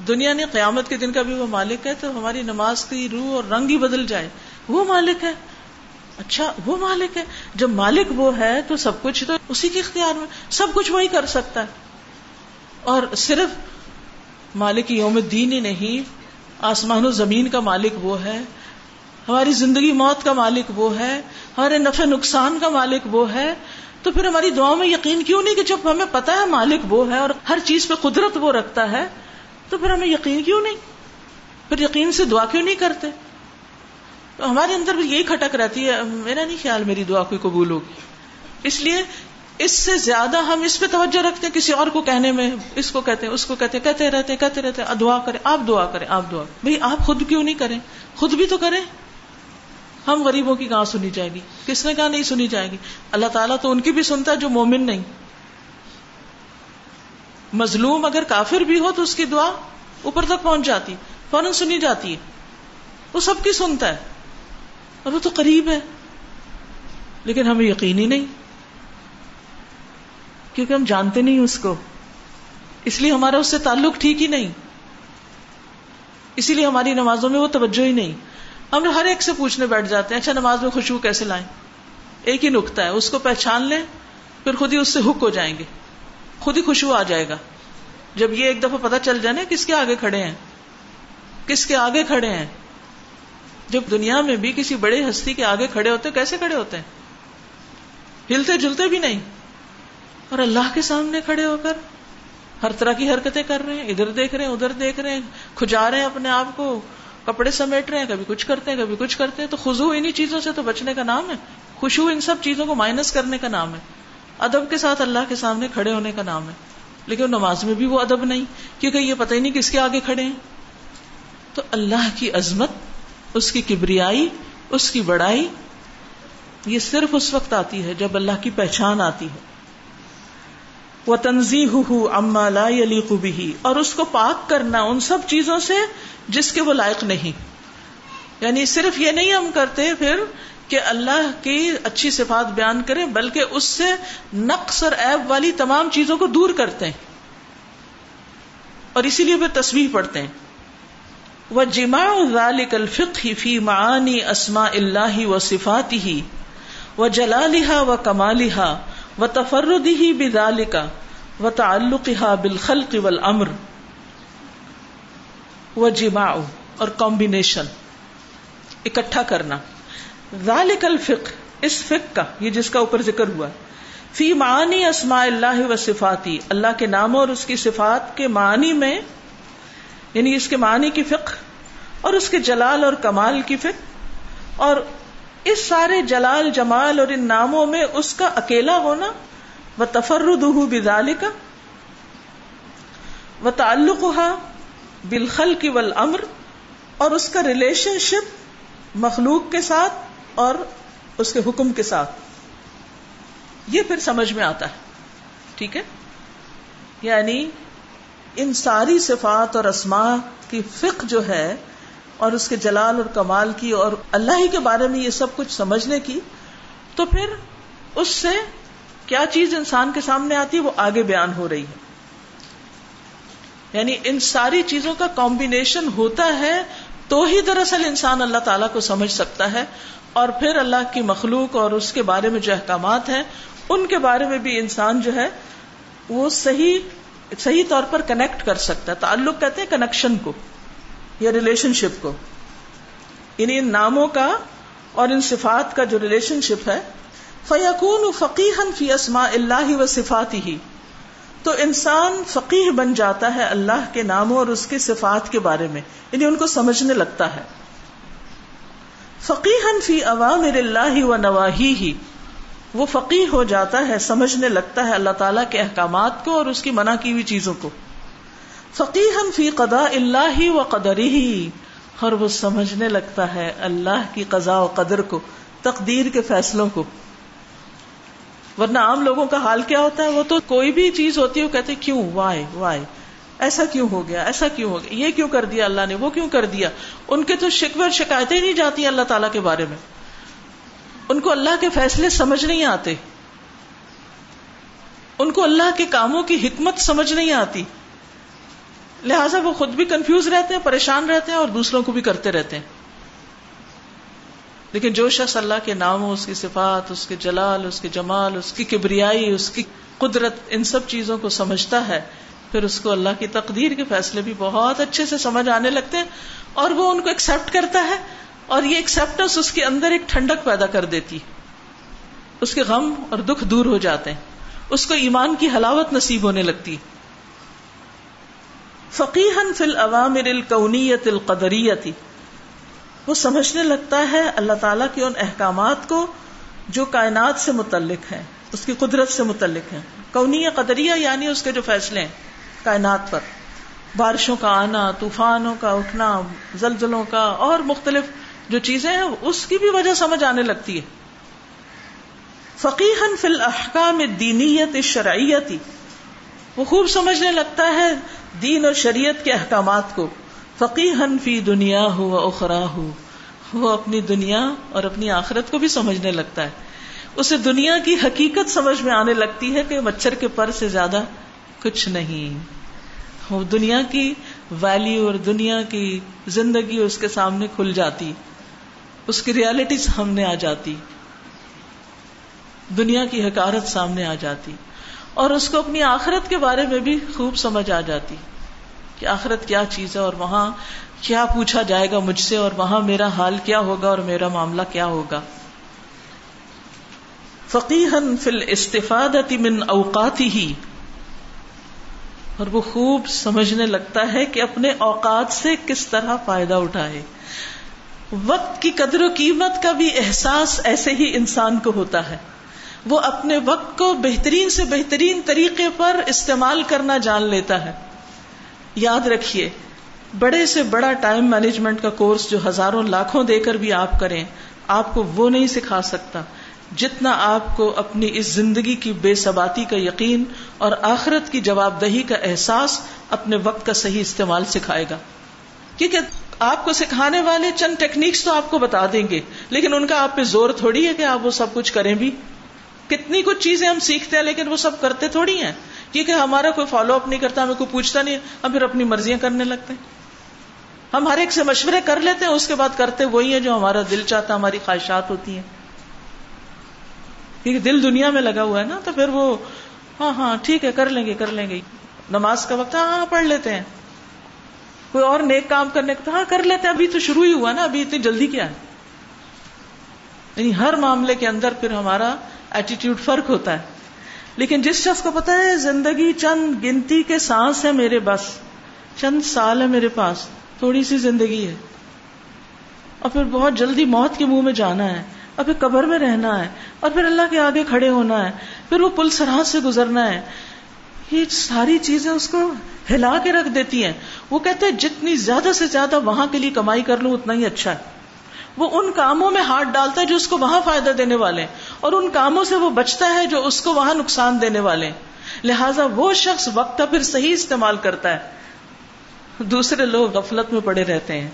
دنیا نے قیامت کے دن کا بھی وہ مالک ہے تو ہماری نماز کی روح اور رنگ ہی بدل جائے۔ وہ مالک ہے۔ اچھا وہ مالک ہے۔ جب مالک وہ ہے تو سب کچھ تو اسی کے اختیار میں، سب کچھ وہی کر سکتا ہے۔ اور صرف مالک یوم الدین ہی نہیں، آسمان و زمین کا مالک وہ ہے۔ ہماری زندگی موت کا مالک وہ ہے، ہمارے نفع نقصان کا مالک وہ ہے۔ تو پھر ہماری دعاؤں میں یقین کیوں نہیں کہ جب ہمیں پتا ہے مالک وہ ہے اور ہر چیز پہ قدرت وہ رکھتا ہے، تو پھر ہمیں یقین کیوں نہیں؟ پھر یقین سے دعا کیوں نہیں کرتے؟ تو ہمارے اندر بھی یہی کھٹک رہتی ہے، میرا نہیں خیال میری دعا کوئی قبول ہوگی۔ اس لیے اس سے زیادہ ہم اس پہ توجہ رکھتے ہیں، کسی اور کو کہنے میں اس کو کہتے ہیں، اس کو کہتے ہیں، کہتے رہتے کہتے رہتے دعا کریں آپ دعا کریں آپ دعا۔ بھائی آپ خود کیوں نہیں کریں؟ خود بھی تو کریں۔ ہم غریبوں کی کہاں سنی جائے گی۔ کس نے کہا نہیں سنی جائے گی؟ اللہ تعالیٰ تو ان کی بھی سنتا ہے جو مومن نہیں۔ مظلوم اگر کافر بھی ہو تو اس کی دعا اوپر تک پہنچ جاتی، فوراً سنی جاتی ہے۔ وہ سب کی سنتا ہے۔ اور وہ تو قریب ہے۔ لیکن ہمیں یقین ہی نہیں۔ کیونکہ ہم جانتے نہیں اس کو۔ اس لیے ہمارا اس سے تعلق ٹھیک ہی نہیں۔ اسی لیے ہماری نمازوں میں وہ توجہ ہی نہیں۔ ہم ہر ایک سے پوچھنے بیٹھ جاتے ہیں اچھا نماز میں خوشبو کیسے لائیں؟ ایک ہی نقطہ ہے، اس کو پہچان لیں، پھر خود ہی اس سے ہک ہو جائیں گے۔ خود ہی خوشبو آ جائے گا۔ جب یہ ایک دفعہ پتا چل جائے نا کس کے آگے کھڑے ہیں، کس کے آگے کھڑے ہیں۔ جب دنیا میں بھی کسی بڑے ہستی کے آگے کھڑے ہوتے، کیسے کھڑے ہوتے ہیں؟ ہلتے جلتے بھی نہیں۔ اور اللہ کے سامنے کھڑے ہو کر ہر طرح کی حرکتیں کر رہے ہیں، ادھر دیکھ رہے ہیں، ادھر دیکھ رہے ہیں، کھجا رہے ہیں اپنے آپ کو۔ کپڑے سمیٹ رہے ہیں، کبھی کچھ کرتے ہیں، کبھی کچھ کرتے ہیں، تو خزو انہیں چیزوں سے تو بچنے کا نام ہے۔ خوشبو ان سب چیزوں کو مائنس کرنے کا نام ہے۔ ادب کے ساتھ اللہ کے سامنے کھڑے ہونے کا نام ہے۔ لیکن نماز میں بھی وہ ادب نہیں، کیونکہ یہ پتہ ہی نہیں کس کے آگے کھڑے ہیں۔ تو اللہ کی عظمت، اس کی کبریائی، اس کی بڑائی، یہ صرف اس وقت آتی ہے جب اللہ کی پہچان آتی ہے۔ وہ تنظی اما لا علی خوبی اور اس کو پاک کرنا ان سب چیزوں سے جس کے وہ لائق نہیں۔ یعنی صرف یہ نہیں ہم کرتے پھر کہ اللہ کی اچھی صفات بیان کریں، بلکہ اس سے نقص اور ایب والی تمام چیزوں کو دور کرتے ہیں۔ اور اسی لیے پھر تصویر پڑھتے ہیں۔ وہ جمع ذالک الفق فی معانی اسما اللہ و صفاتی ہی وہ جلالحا و کمالحا و تفردی ہی بذالکا و تعلقہ بالخلق والامر و اور کمبینیشن اکٹھا کرنا۔ ذالک الفق اس فق کا، یہ جس کا اوپر ذکر ہوا۔ فی معنی اسماء اللہ و صفاتی، اللہ کے ناموں اور اس کی صفات کے معنی میں یعنی اس کے معنی کی فقہ اور اس کے جلال اور کمال کی فقہ اور اس سارے جلال جمال اور ان ناموں میں اس کا اکیلا ہونا وہ تفرد بدال کا وہ تعلق بالخل کی ول امر اور اس کا ریلیشن شپ مخلوق کے ساتھ اور اس کے حکم کے ساتھ۔ یہ پھر سمجھ میں آتا ہے، ٹھیک ہے؟ یعنی ان ساری صفات اور اسماء کی فقہ جو ہے اور اس کے جلال اور کمال کی اور اللہ ہی کے بارے میں یہ سب کچھ سمجھنے کی، تو پھر اس سے کیا چیز انسان کے سامنے آتی؟ ہے وہ آگے بیان ہو رہی ہے۔ یعنی ان ساری چیزوں کا کمبینیشن ہوتا ہے، تو ہی دراصل انسان اللہ تعالیٰ کو سمجھ سکتا ہے۔ اور پھر اللہ کی مخلوق اور اس کے بارے میں جو احکامات ہیں، ان کے بارے میں بھی انسان جو ہے، وہ صحیح صحیح طور پر کنیکٹ کر سکتا ہے۔ تعلق کہتے ہیں کنیکشن کو۔ یا ریلیشن شپ کو. یعنی ان ناموں کا اور ان صفات کا جو ریلیشن شپ ہے فیقون فقیحن فی اسما اللہ و صفات ہی تو انسان فقیح بن جاتا ہے اللہ کے ناموں اور اس کی صفات کے بارے میں یعنی ان کو سمجھنے لگتا ہے۔ فقیحن فی عوامر اللہ و نواہی ہی وہ فقیح ہو جاتا ہے، سمجھنے لگتا ہے اللہ تعالیٰ کے احکامات کو اور اس کی منع کی ہوئی چیزوں کو۔ فقیحن فی قدا اللہ و قدری ہی اور وہ سمجھنے لگتا ہے اللہ کی قضاء و قدر کو، تقدیر کے فیصلوں کو۔ ورنہ عام لوگوں کا حال کیا ہوتا ہے؟ وہ تو کوئی بھی چیز ہوتی ہے، وہ کہتے کیوں؟ وائے وائے ایسا کیوں ہو گیا؟ ایسا کیوں ہو گیا؟ یہ کیوں کر دیا اللہ نے؟ وہ کیوں کر دیا؟ ان کے تو شکوے اور شکایتیں نہیں جاتی اللہ تعالیٰ کے بارے میں۔ ان کو اللہ کے فیصلے سمجھ نہیں آتے۔ ان کو اللہ کے کاموں کی حکمت سمجھ نہیں آتی۔ لہذا وہ خود بھی کنفیوز رہتے ہیں، پریشان رہتے ہیں اور دوسروں کو بھی کرتے رہتے ہیں۔ لیکن جو شخص اللہ کے ناموں اس کی صفات، اس کے جلال، اس کے جمال، اس کی کبریائی، اس کی قدرت، ان سب چیزوں کو سمجھتا ہے، پھر اس کو اللہ کی تقدیر کے فیصلے بھی بہت اچھے سے سمجھ آنے لگتے ہیں اور وہ ان کو ایکسپٹ کرتا ہے اور یہ ایکسپٹنس اس کے اندر ایک ٹھنڈک پیدا کر دیتی اس کے غم اور دکھ دور ہو جاتے ہیں۔ اس کو ایمان کی حلاوت نصیب ہونے لگتی فقیحن فل عوامر القونیت القدریتی وہ سمجھنے لگتا ہے اللہ تعالیٰ کے ان احکامات کو جو کائنات سے متعلق ہے اس کی قدرت سے متعلق ہیں۔ کونیا قدریہ یعنی اس کے جو فیصلے ہیں کائنات پر۔ بارشوں کا آنا، طوفانوں کا اٹھنا، زلزلوں کا اور مختلف جو چیزیں ہیں، اس کی بھی وجہ سمجھ آنے لگتی ہے۔ فقیحن فی الاحکام دینیت شرعیتی وہ خوب سمجھنے لگتا ہے دین اور شریعت کے احکامات کو فقیحن فی دنیا ہو اخرا ہو، وہ اپنی دنیا اور اپنی آخرت کو بھی سمجھنے لگتا ہے۔ اسے دنیا کی حقیقت سمجھ میں آنے لگتی ہے کہ مچھر کے پر سے زیادہ کچھ نہیں۔ وہ دنیا کی ویلیو اور دنیا کی زندگی اس کے سامنے کھل جاتی، اس کی ریالٹی سامنے آ جاتی۔ دنیا کی حکارت سامنے آ جاتی۔ اور اس کو اپنی آخرت کے بارے میں بھی خوب سمجھ آ جاتی کہ آخرت کیا چیز ہے اور وہاں کیا پوچھا جائے گا مجھ سے اور وہاں میرا حال کیا ہوگا اور میرا معاملہ کیا ہوگا۔ فقیحن فل استفاد من اوقات ہی اور وہ خوب سمجھنے لگتا ہے کہ اپنے اوقات سے کس طرح فائدہ اٹھائے۔ وقت کی قدر و قیمت کا بھی احساس ایسے ہی انسان کو ہوتا ہے۔ وہ اپنے وقت کو بہترین سے بہترین طریقے پر استعمال کرنا جان لیتا ہے۔ یاد رکھیے، بڑے سے بڑا ٹائم مینجمنٹ کا کورس جو ہزاروں لاکھوں دے کر بھی آپ کریں، آپ کو وہ نہیں سکھا سکتا جتنا آپ کو اپنی اس زندگی کی بے ثباتی کا یقین اور آخرت کی جواب دہی کا احساس اپنے وقت کا صحیح استعمال سکھائے گا۔ کیونکہ آپ کو سکھانے والے چند ٹیکنیکس تو آپ کو بتا دیں گے، لیکن ان کا آپ پہ زور تھوڑی ہے کہ آپ وہ سب کچھ کریں بھی۔ کتنی کچھ چیزیں ہم سیکھتے ہیں لیکن وہ سب کرتے تھوڑی ہیں۔ کیونکہ ہمارا کوئی فالو اپ نہیں کرتا، ہمیں کوئی پوچھتا نہیں، ہم پھر اپنی مرضیاں کرنے لگتے ہیں۔ ہم ہر ایک سے مشورے کر لیتے ہیں، اس کے بعد کرتے وہی ہیں جو ہمارا دل چاہتا، ہماری خواہشات ہوتی ہیں۔ کیونکہ دل دنیا میں لگا ہوا ہے نا، تو پھر وہ ہاں ہاں ٹھیک ہے، کر لیں گے، کر لیں گے۔ نماز کا وقت ہاں ہاں پڑھ لیتے ہیں۔ کوئی اور نیک کام کرنے کا ہاں کر لیتے ہیں۔ ابھی تو شروع ہی ہوا نا، ابھی اتنی جلدی کیا ہے؟ یعنی ہر معاملے کے اندر پھر ہمارا ایٹیٹیوڈ فرق ہوتا ہے۔ لیکن جس شخص کو پتا ہے زندگی چند گنتی کے سانس ہے میرے بس، چند سال ہے میرے پاس، تھوڑی سی زندگی ہے۔ اور پھر بہت جلدی موت کے منہ میں جانا ہے، اور پھر قبر میں رہنا ہے، اور پھر اللہ کے آگے کھڑے ہونا ہے، پھر وہ پل سرحد سے گزرنا ہے۔ یہ ساری چیزیں اس کو ہلا کے رکھ دیتی ہیں۔ وہ کہتے ہیں، جتنی زیادہ سے زیادہ وہاں کے لیے کمائی کر لوں، اتنا ہی اچھا ہے۔ وہ ان کاموں میں ہاتھ ڈالتا ہے جو اس کو وہاں فائدہ دینے والے اور ان کاموں سے وہ بچتا ہے جو اس کو وہاں نقصان دینے والے لہذا وہ شخص وقت کا پھر صحیح استعمال کرتا ہے۔ دوسرے لوگ غفلت میں پڑے رہتے ہیں۔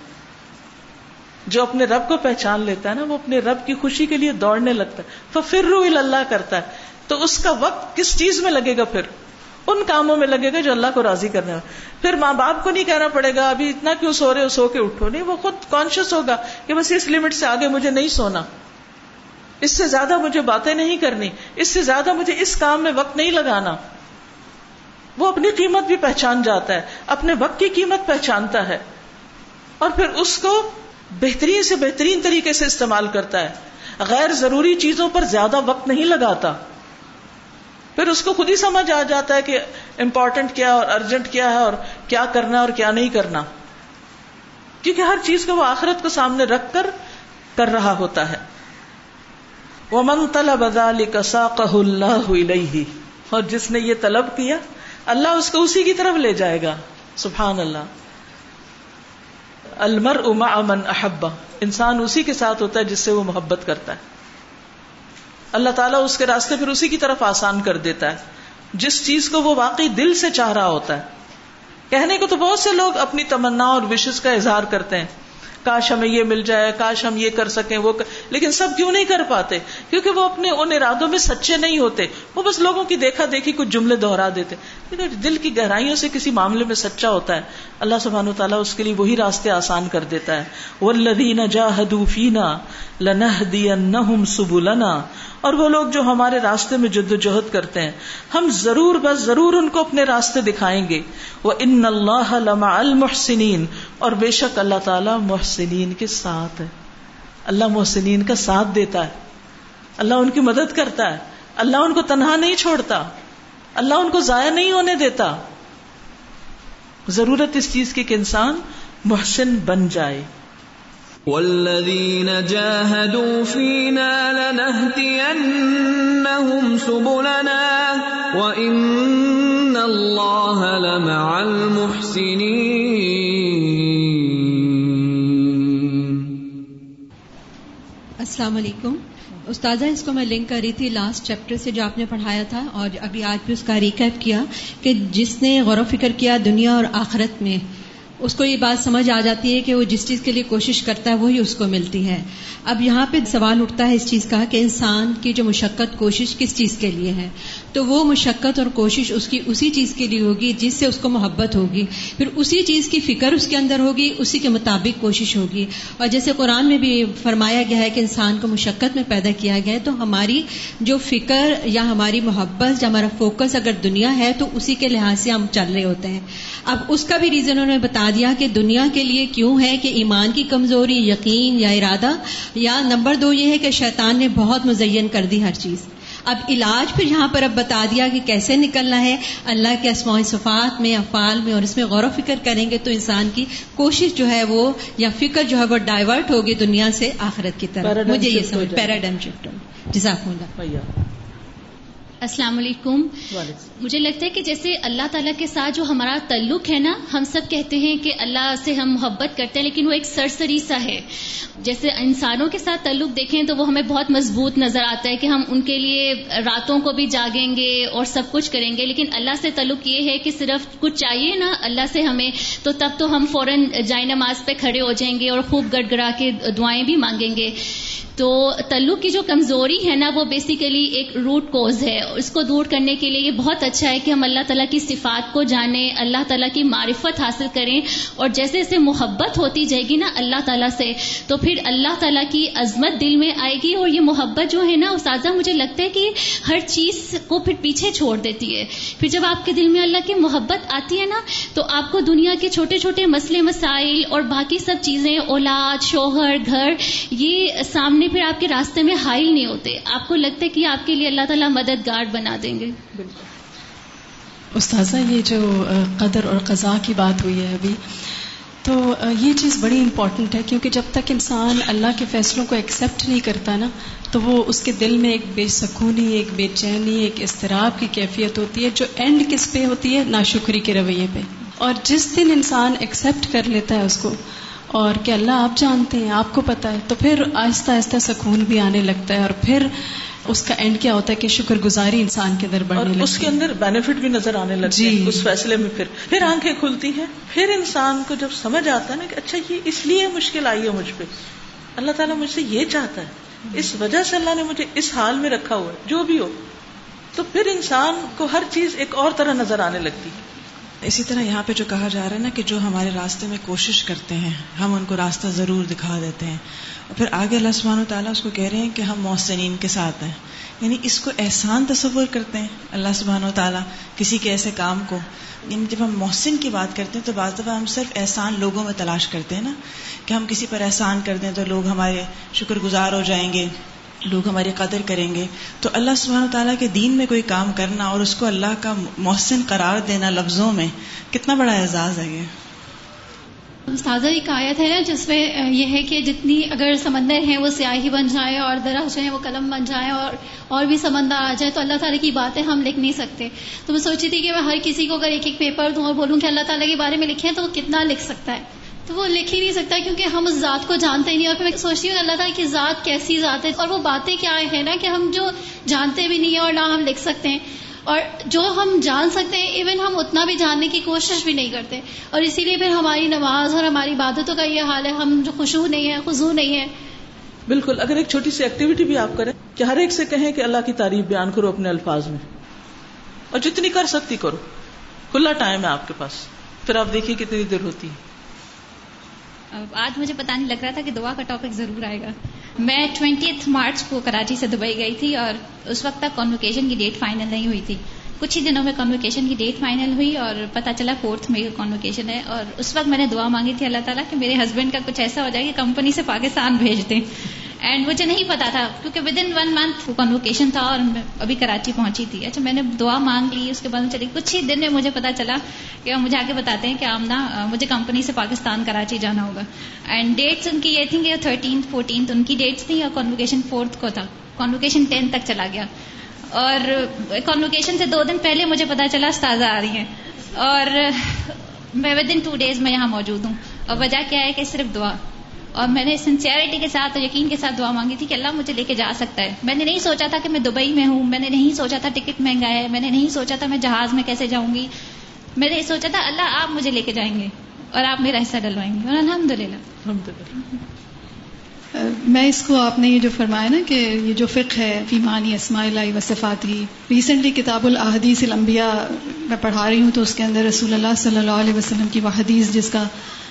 جو اپنے رب کو پہچان لیتا ہے نا، وہ اپنے رب کی خوشی کے لیے دوڑنے لگتا ہے۔ پھر رو اللہ کرتا ہے۔ تو اس کا وقت کس چیز میں لگے گا پھر؟ ان کاموں میں لگے گا جو اللہ کو راضی کرنے پھر ماں باپ کو نہیں کہنا پڑے گا، ابھی اتنا کیوں سو رہے ہو؟ سو کے اٹھو۔ نہیں، وہ خود کانشیس ہوگا کہ بس اس لمٹ سے آگے مجھے نہیں سونا۔ اس سے زیادہ مجھے باتیں نہیں کرنی۔ اس سے زیادہ مجھے اس کام میں وقت نہیں لگانا۔ وہ اپنی قیمت بھی پہچان جاتا ہے، اپنے وقت کی قیمت پہچانتا ہے۔ اور پھر اس کو بہترین سے بہترین طریقے سے استعمال کرتا ہے۔ غیر ضروری چیزوں پر زیادہ وقت نہیں لگاتا۔ پھر اس کو خود ہی سمجھ آ جاتا ہے کہ امپورٹنٹ کیا اور ارجنٹ کیا ہے اور کیا کرنا اور کیا نہیں کرنا۔ کیونکہ ہر چیز کو وہ آخرت کو سامنے رکھ کر کر رہا ہوتا ہے۔ وہ من طلب اللہ اور جس نے یہ طلب کیا، اللہ اس کو اسی کی طرف لے جائے گا۔ سبحان اللہ المر اما امن احبا انسان اسی کے ساتھ ہوتا ہے جس سے وہ محبت کرتا ہے۔ اللہ تعالیٰ اس کے راستے پھر اسی کی طرف آسان کر دیتا ہے۔ جس چیز کو وہ واقعی دل سے چاہ رہا ہوتا ہے۔ کہنے کو تو بہت سے لوگ اپنی تمنا اور وشز کا اظہار کرتے ہیں۔ کاش ہمیں یہ مل جائے، کاش ہم یہ کر سکیں، وہ کر... لیکن سب کیوں نہیں کر پاتے؟ کیونکہ وہ اپنے ان ارادوں میں سچے نہیں ہوتے۔ وہ بس لوگوں کی دیکھا دیکھی کچھ جملے دوہرا دیتے۔ جی، دل کی گہرائیوں سے کسی معاملے میں سچا ہوتا ہے، اللہ سبحان و تعالیٰ اس کے لیے وہی راستے آسان کر دیتا ہے۔ وہ لدین جا حدوفینا لنہ سبلنا۔ اور وہ لوگ جو ہمارے راستے میں جد و جہد کرتے ہیں، ہم ضرور بس ضرور ان کو اپنے راستے دکھائیں گے۔ وہ ان اللہ لما المحسنین اور بے شک اللہ تعالی محسنین کے ساتھ ہے۔ اللہ محسنین کا ساتھ دیتا ہے۔ اللہ ان کی مدد کرتا ہے۔ اللہ ان کو تنہا نہیں چھوڑتا۔ اللہ ان کو ضائع نہیں ہونے دیتا۔ ضرورت اس چیز کی کہ انسان محسن بن جائے۔ والذين جاهدوا فينا لنهدينهم سبلنا وإن الله لمع المحسنين السلام علیکم۔ استاذہ، اس کو میں لنک کر رہی تھی لاسٹ چیپٹر سے جو آپ نے پڑھایا تھا، اور ابھی آج بھی اس کا ریکیپ کیا کہ جس نے غور و فکر کیا دنیا اور آخرت میں، اس کو یہ بات سمجھ آ جاتی ہے کہ وہ جس چیز کے لیے کوشش کرتا ہے وہی اس کو ملتی ہے۔ اب یہاں پہ سوال اٹھتا ہے اس چیز کا کہ انسان کی جو مشقت، کوشش کس چیز کے لیے ہے؟ تو وہ مشقت اور کوشش اس کی اسی چیز کے لیے ہوگی جس سے اس کو محبت ہوگی۔ پھر اسی چیز کی فکر اس کے اندر ہوگی، اسی کے مطابق کوشش ہوگی۔ اور جیسے قرآن میں بھی فرمایا گیا ہے کہ انسان کو مشقت میں پیدا کیا گیا ہے، تو ہماری جو فکر یا ہماری محبت یا ہمارا فوکس اگر دنیا ہے، تو اسی کے لحاظ سے ہم چل رہے ہوتے ہیں۔ اب اس کا بھی ریزن انہوں نے بتا دیا کہ دنیا کے لیے کیوں ہے کہ ایمان کی کمزوری، یقین یا ارادہ۔ یا نمبر دو یہ ہے کہ شیطان نے بہت مزین کر دی ہر چیز۔ اب علاج پھر یہاں پر اب بتا دیا کہ کیسے نکلنا ہے۔ اللہ کے اسماء صفات میں افعال میں اور اس میں غور و فکر کریں گے تو انسان کی کوشش جو ہے وہ یا فکر جو ہے وہ ڈائیورٹ ہوگی دنیا سے آخرت کی طرف۔ مجھے یہ سمجھ۔ پیراڈم شفٹ جزاک اللہ۔ السلام علیکم۔ مجھے لگتا ہے کہ جیسے اللہ تعالیٰ کے ساتھ جو ہمارا تعلق ہے نا ہم سب کہتے ہیں کہ اللہ سے ہم محبت کرتے ہیں لیکن وہ ایک سرسری سا ہے۔ جیسے انسانوں کے ساتھ تعلق دیکھیں تو وہ ہمیں بہت مضبوط نظر آتا ہے کہ ہم ان کے لیے راتوں کو بھی جاگیں گے اور سب کچھ کریں گے۔ لیکن اللہ سے تعلق یہ ہے کہ صرف کچھ چاہیے نا اللہ سے ہمیں تو تب تو ہم فوراً جائے نماز پہ کھڑے ہو جائیں گے اور خوب گڑ گڑا کے دعائیں بھی مانگیں گے۔ تو تعلق کی جو کمزوری ہے نا، وہ بیسیکلی ایک روٹ کوز ہے۔ اس کو دور کرنے کے لیے یہ بہت اچھا ہے کہ ہم اللہ تعالیٰ کی صفات کو جانیں، اللہ تعالیٰ کی معرفت حاصل کریں۔ اور جیسے جیسے محبت ہوتی جائے گی نا اللہ تعالیٰ سے، تو پھر اللہ تعالیٰ کی عظمت دل میں آئے گی۔ اور یہ محبت جو ہے نا، استاذہ، مجھے لگتا ہے کہ ہر چیز کو پھر پیچھے چھوڑ دیتی ہے۔ پھر جب آپ کے دل میں اللہ کی محبت آتی ہے نا، تو آپ کو دنیا کے چھوٹے چھوٹے مسئلے، مسائل اور باقی سب چیزیں، اولاد، شوہر، گھر، یہ سامنے پھر آپ کے راستے میں حائل نہیں ہوتے۔ آپ کو لگتا ہے کہ آپ کے لیے اللہ تعالیٰ مددگار بنا دیں گے۔ استاذہ، یہ جو قدر اور قضاء کی بات ہوئی ہے ابھی، تو یہ چیز بڑی امپورٹنٹ ہے، کیونکہ جب تک انسان اللہ کے فیصلوں کو ایکسیپٹ نہیں کرتا نا، تو وہ اس کے دل میں ایک بے سکونی، ایک بے چینی، ایک اضطراب کی کیفیت ہوتی ہے، جو اینڈ کس پہ ہوتی ہے؟ ناشکری کے رویے پہ۔ اور جس دن انسان ایکسیپٹ کر لیتا ہے اس کو اور کہ اللہ آپ جانتے ہیں آپ کو پتا ہے۔ تو پھر آہستہ آہستہ سکون بھی آنے لگتا ہے اور پھر اس کا اینڈ کیا ہوتا ہے کہ شکر گزاری انسان کے اندر بڑھنے لگتی اس کے اندر بینیفٹ بھی نظر آنے لگتے جی۔ ہیں۔ اس فیصلے میں پھر پھر آنکھیں کھلتی ہیں۔ پھر انسان کو جب سمجھ آتا ہے نا کہ اچھا یہ اس لیے مشکل آئی ہے مجھ پہ۔ اللہ تعالیٰ مجھ سے یہ چاہتا ہے۔ اس وجہ سے اللہ نے مجھے اس حال میں رکھا ہوا ہے جو بھی ہو۔ تو پھر انسان کو ہر چیز ایک اور طرح نظر آنے لگتی ہے۔ اسی طرح یہاں پہ جو کہا جا رہا ہے نا کہ جو ہمارے راستے میں کوشش کرتے ہیں، ہم ان کو راستہ ضرور دکھا دیتے ہیں۔ اور پھر آگے اللہ سبحانہ و تعالیٰ اس کو کہہ رہے ہیں کہ ہم محسنین کے ساتھ ہیں۔ یعنی اس کو احسان تصور کرتے ہیں اللہ سبحانہ و تعالیٰ کسی کے ایسے کام کو۔ یعنی جب ہم محسن کی بات کرتے ہیں تو بعض دفعہ ہم صرف احسان لوگوں میں تلاش کرتے ہیں نا کہ ہم کسی پر احسان کر دیں تو لوگ ہمارے شکر گزار ہو جائیں گے۔ لوگ ہماری قدر کریں گے۔ تو اللہ سبحانہ تعالیٰ کے دین میں کوئی کام کرنا اور اس کو اللہ کا محسن قرار دینا لفظوں میں کتنا بڑا اعزاز ہے یہ۔ استاذہ ایک آیت ہے نا جس میں یہ ہے کہ جتنی اگر سمندر ہیں وہ سیاہی بن جائیں اور درخت ہیں وہ قلم بن جائیں اور اور بھی سمندر آ جائے تو اللہ تعالیٰ کی باتیں ہم لکھ نہیں سکتے۔ تو میں سوچی تھی کہ میں ہر کسی کو اگر ایک ایک پیپر دوں اور بولوں کہ اللہ تعالیٰ کے بارے میں لکھیں تو وہ کتنا لکھ سکتا ہے۔ تو وہ لکھ ہی نہیں سکتا کیونکہ ہم اس ذات کو جانتے نہیں اور پھر میں سوچتی ہوں اللہ تعالیٰ کی ذات کیسی ذات ہے اور وہ باتیں کیا ہیں نا کہ ہم جو جانتے بھی نہیں ہیں اور نہ ہم لکھ سکتے ہیں اور جو ہم جان سکتے ہیں ایون ہم اتنا بھی جاننے کی کوشش بھی نہیں کرتے اور اسی لیے پھر ہماری نماز اور ہماری عبادتوں کا یہ حال ہے، ہم جو خوشبو نہیں ہے خزو نہیں ہے بالکل، اگر ایک چھوٹی سی ایکٹیویٹی بھی آپ کریں کہ ہر ایک سے کہیں کہ اللہ کی تعریف بیان کرو اپنے الفاظ میں۔ اور جتنی کر سکتی کرو۔ کھلا ٹائم ہے آپ کے پاس۔ پھر آپ دیکھیے کتنی دیر ہوتی ہے۔ آج مجھے پتا نہیں لگ رہا تھا کہ دعا کا ٹاپک ضرور آئے گا۔ میں ٹوینٹی مارچ کو کراچی سے دبئی گئی تھی اور اس وقت تک کانوکیشن کی ڈیٹ فائنل نہیں ہوئی تھی۔ کچھ ہی دنوں میں کانوکیشن کی ڈیٹ فائنل ہوئی اور پتا چلا فورتھ میں کانوکیشن ہے اور اس وقت میں نے دعا مانگی تھی اللہ تعالیٰ کہ میرے ہسبینڈ کا کچھ ایسا ہو جائے کہ کمپنی سے پاکستان بھیج دیں۔ اینڈ مجھے نہیں پتا تھا، کیونکہ within one month convocation تھا اور میں ابھی کراچی پہنچی تھی۔ اچھا میں نے دعا مانگ لی، اس کے بعد چلی۔ کچھ ہی دن میں مجھے پتا چلا کہ مجھے آگے بتاتے ہیں کہ آمنا مجھے کمپنی سے پاکستان، کراچی جانا ہوگا۔ اینڈ ڈیٹس ان کی یہ تھیں کہ تھرٹینتھ فورٹینتھ ان کی ڈیٹس تھیں اور کنوکیشن فورتھ کو تھا۔ کنوکیشن ٹینتھ تک چلا گیا۔ اور کنوکیشن سے دو دن پہلے مجھے پتا چلا، استاذہ آ رہی ہیں۔ اور میں ود ان ٹو ڈیز میں یہاں موجود ہوں۔ اور وجہ کیا ہے کہ صرف دعا۔ اور میں نے سنسیئرٹی کے ساتھ اور یقین کے ساتھ دعا مانگی تھی کہ اللہ مجھے لے کے جا سکتا ہے۔ میں نے نہیں سوچا تھا کہ میں دبئی میں ہوں، میں نے نہیں سوچا تھا ٹکٹ مہنگا ہے، میں نے نہیں سوچا تھا میں جہاز میں کیسے جاؤں گی۔ میں نے سوچا تھا اللہ، آپ مجھے لے کے جائیں گے اور آپ میرا حصہ ڈلوائیں گے۔ اور الحمد للہ میں اس کو، آپ نے یہ جو فرمایا نا کہ یہ جو فقہ ہے فیمانی اسماء اللہ و صفاتی ریسنٹلی کتاب الحدیث الانبیاء میں پڑھا رہی ہوں تو اس کے اندر رسول اللہ صلی اللہ علیہ وسلم کی وہ حدیث، جس کا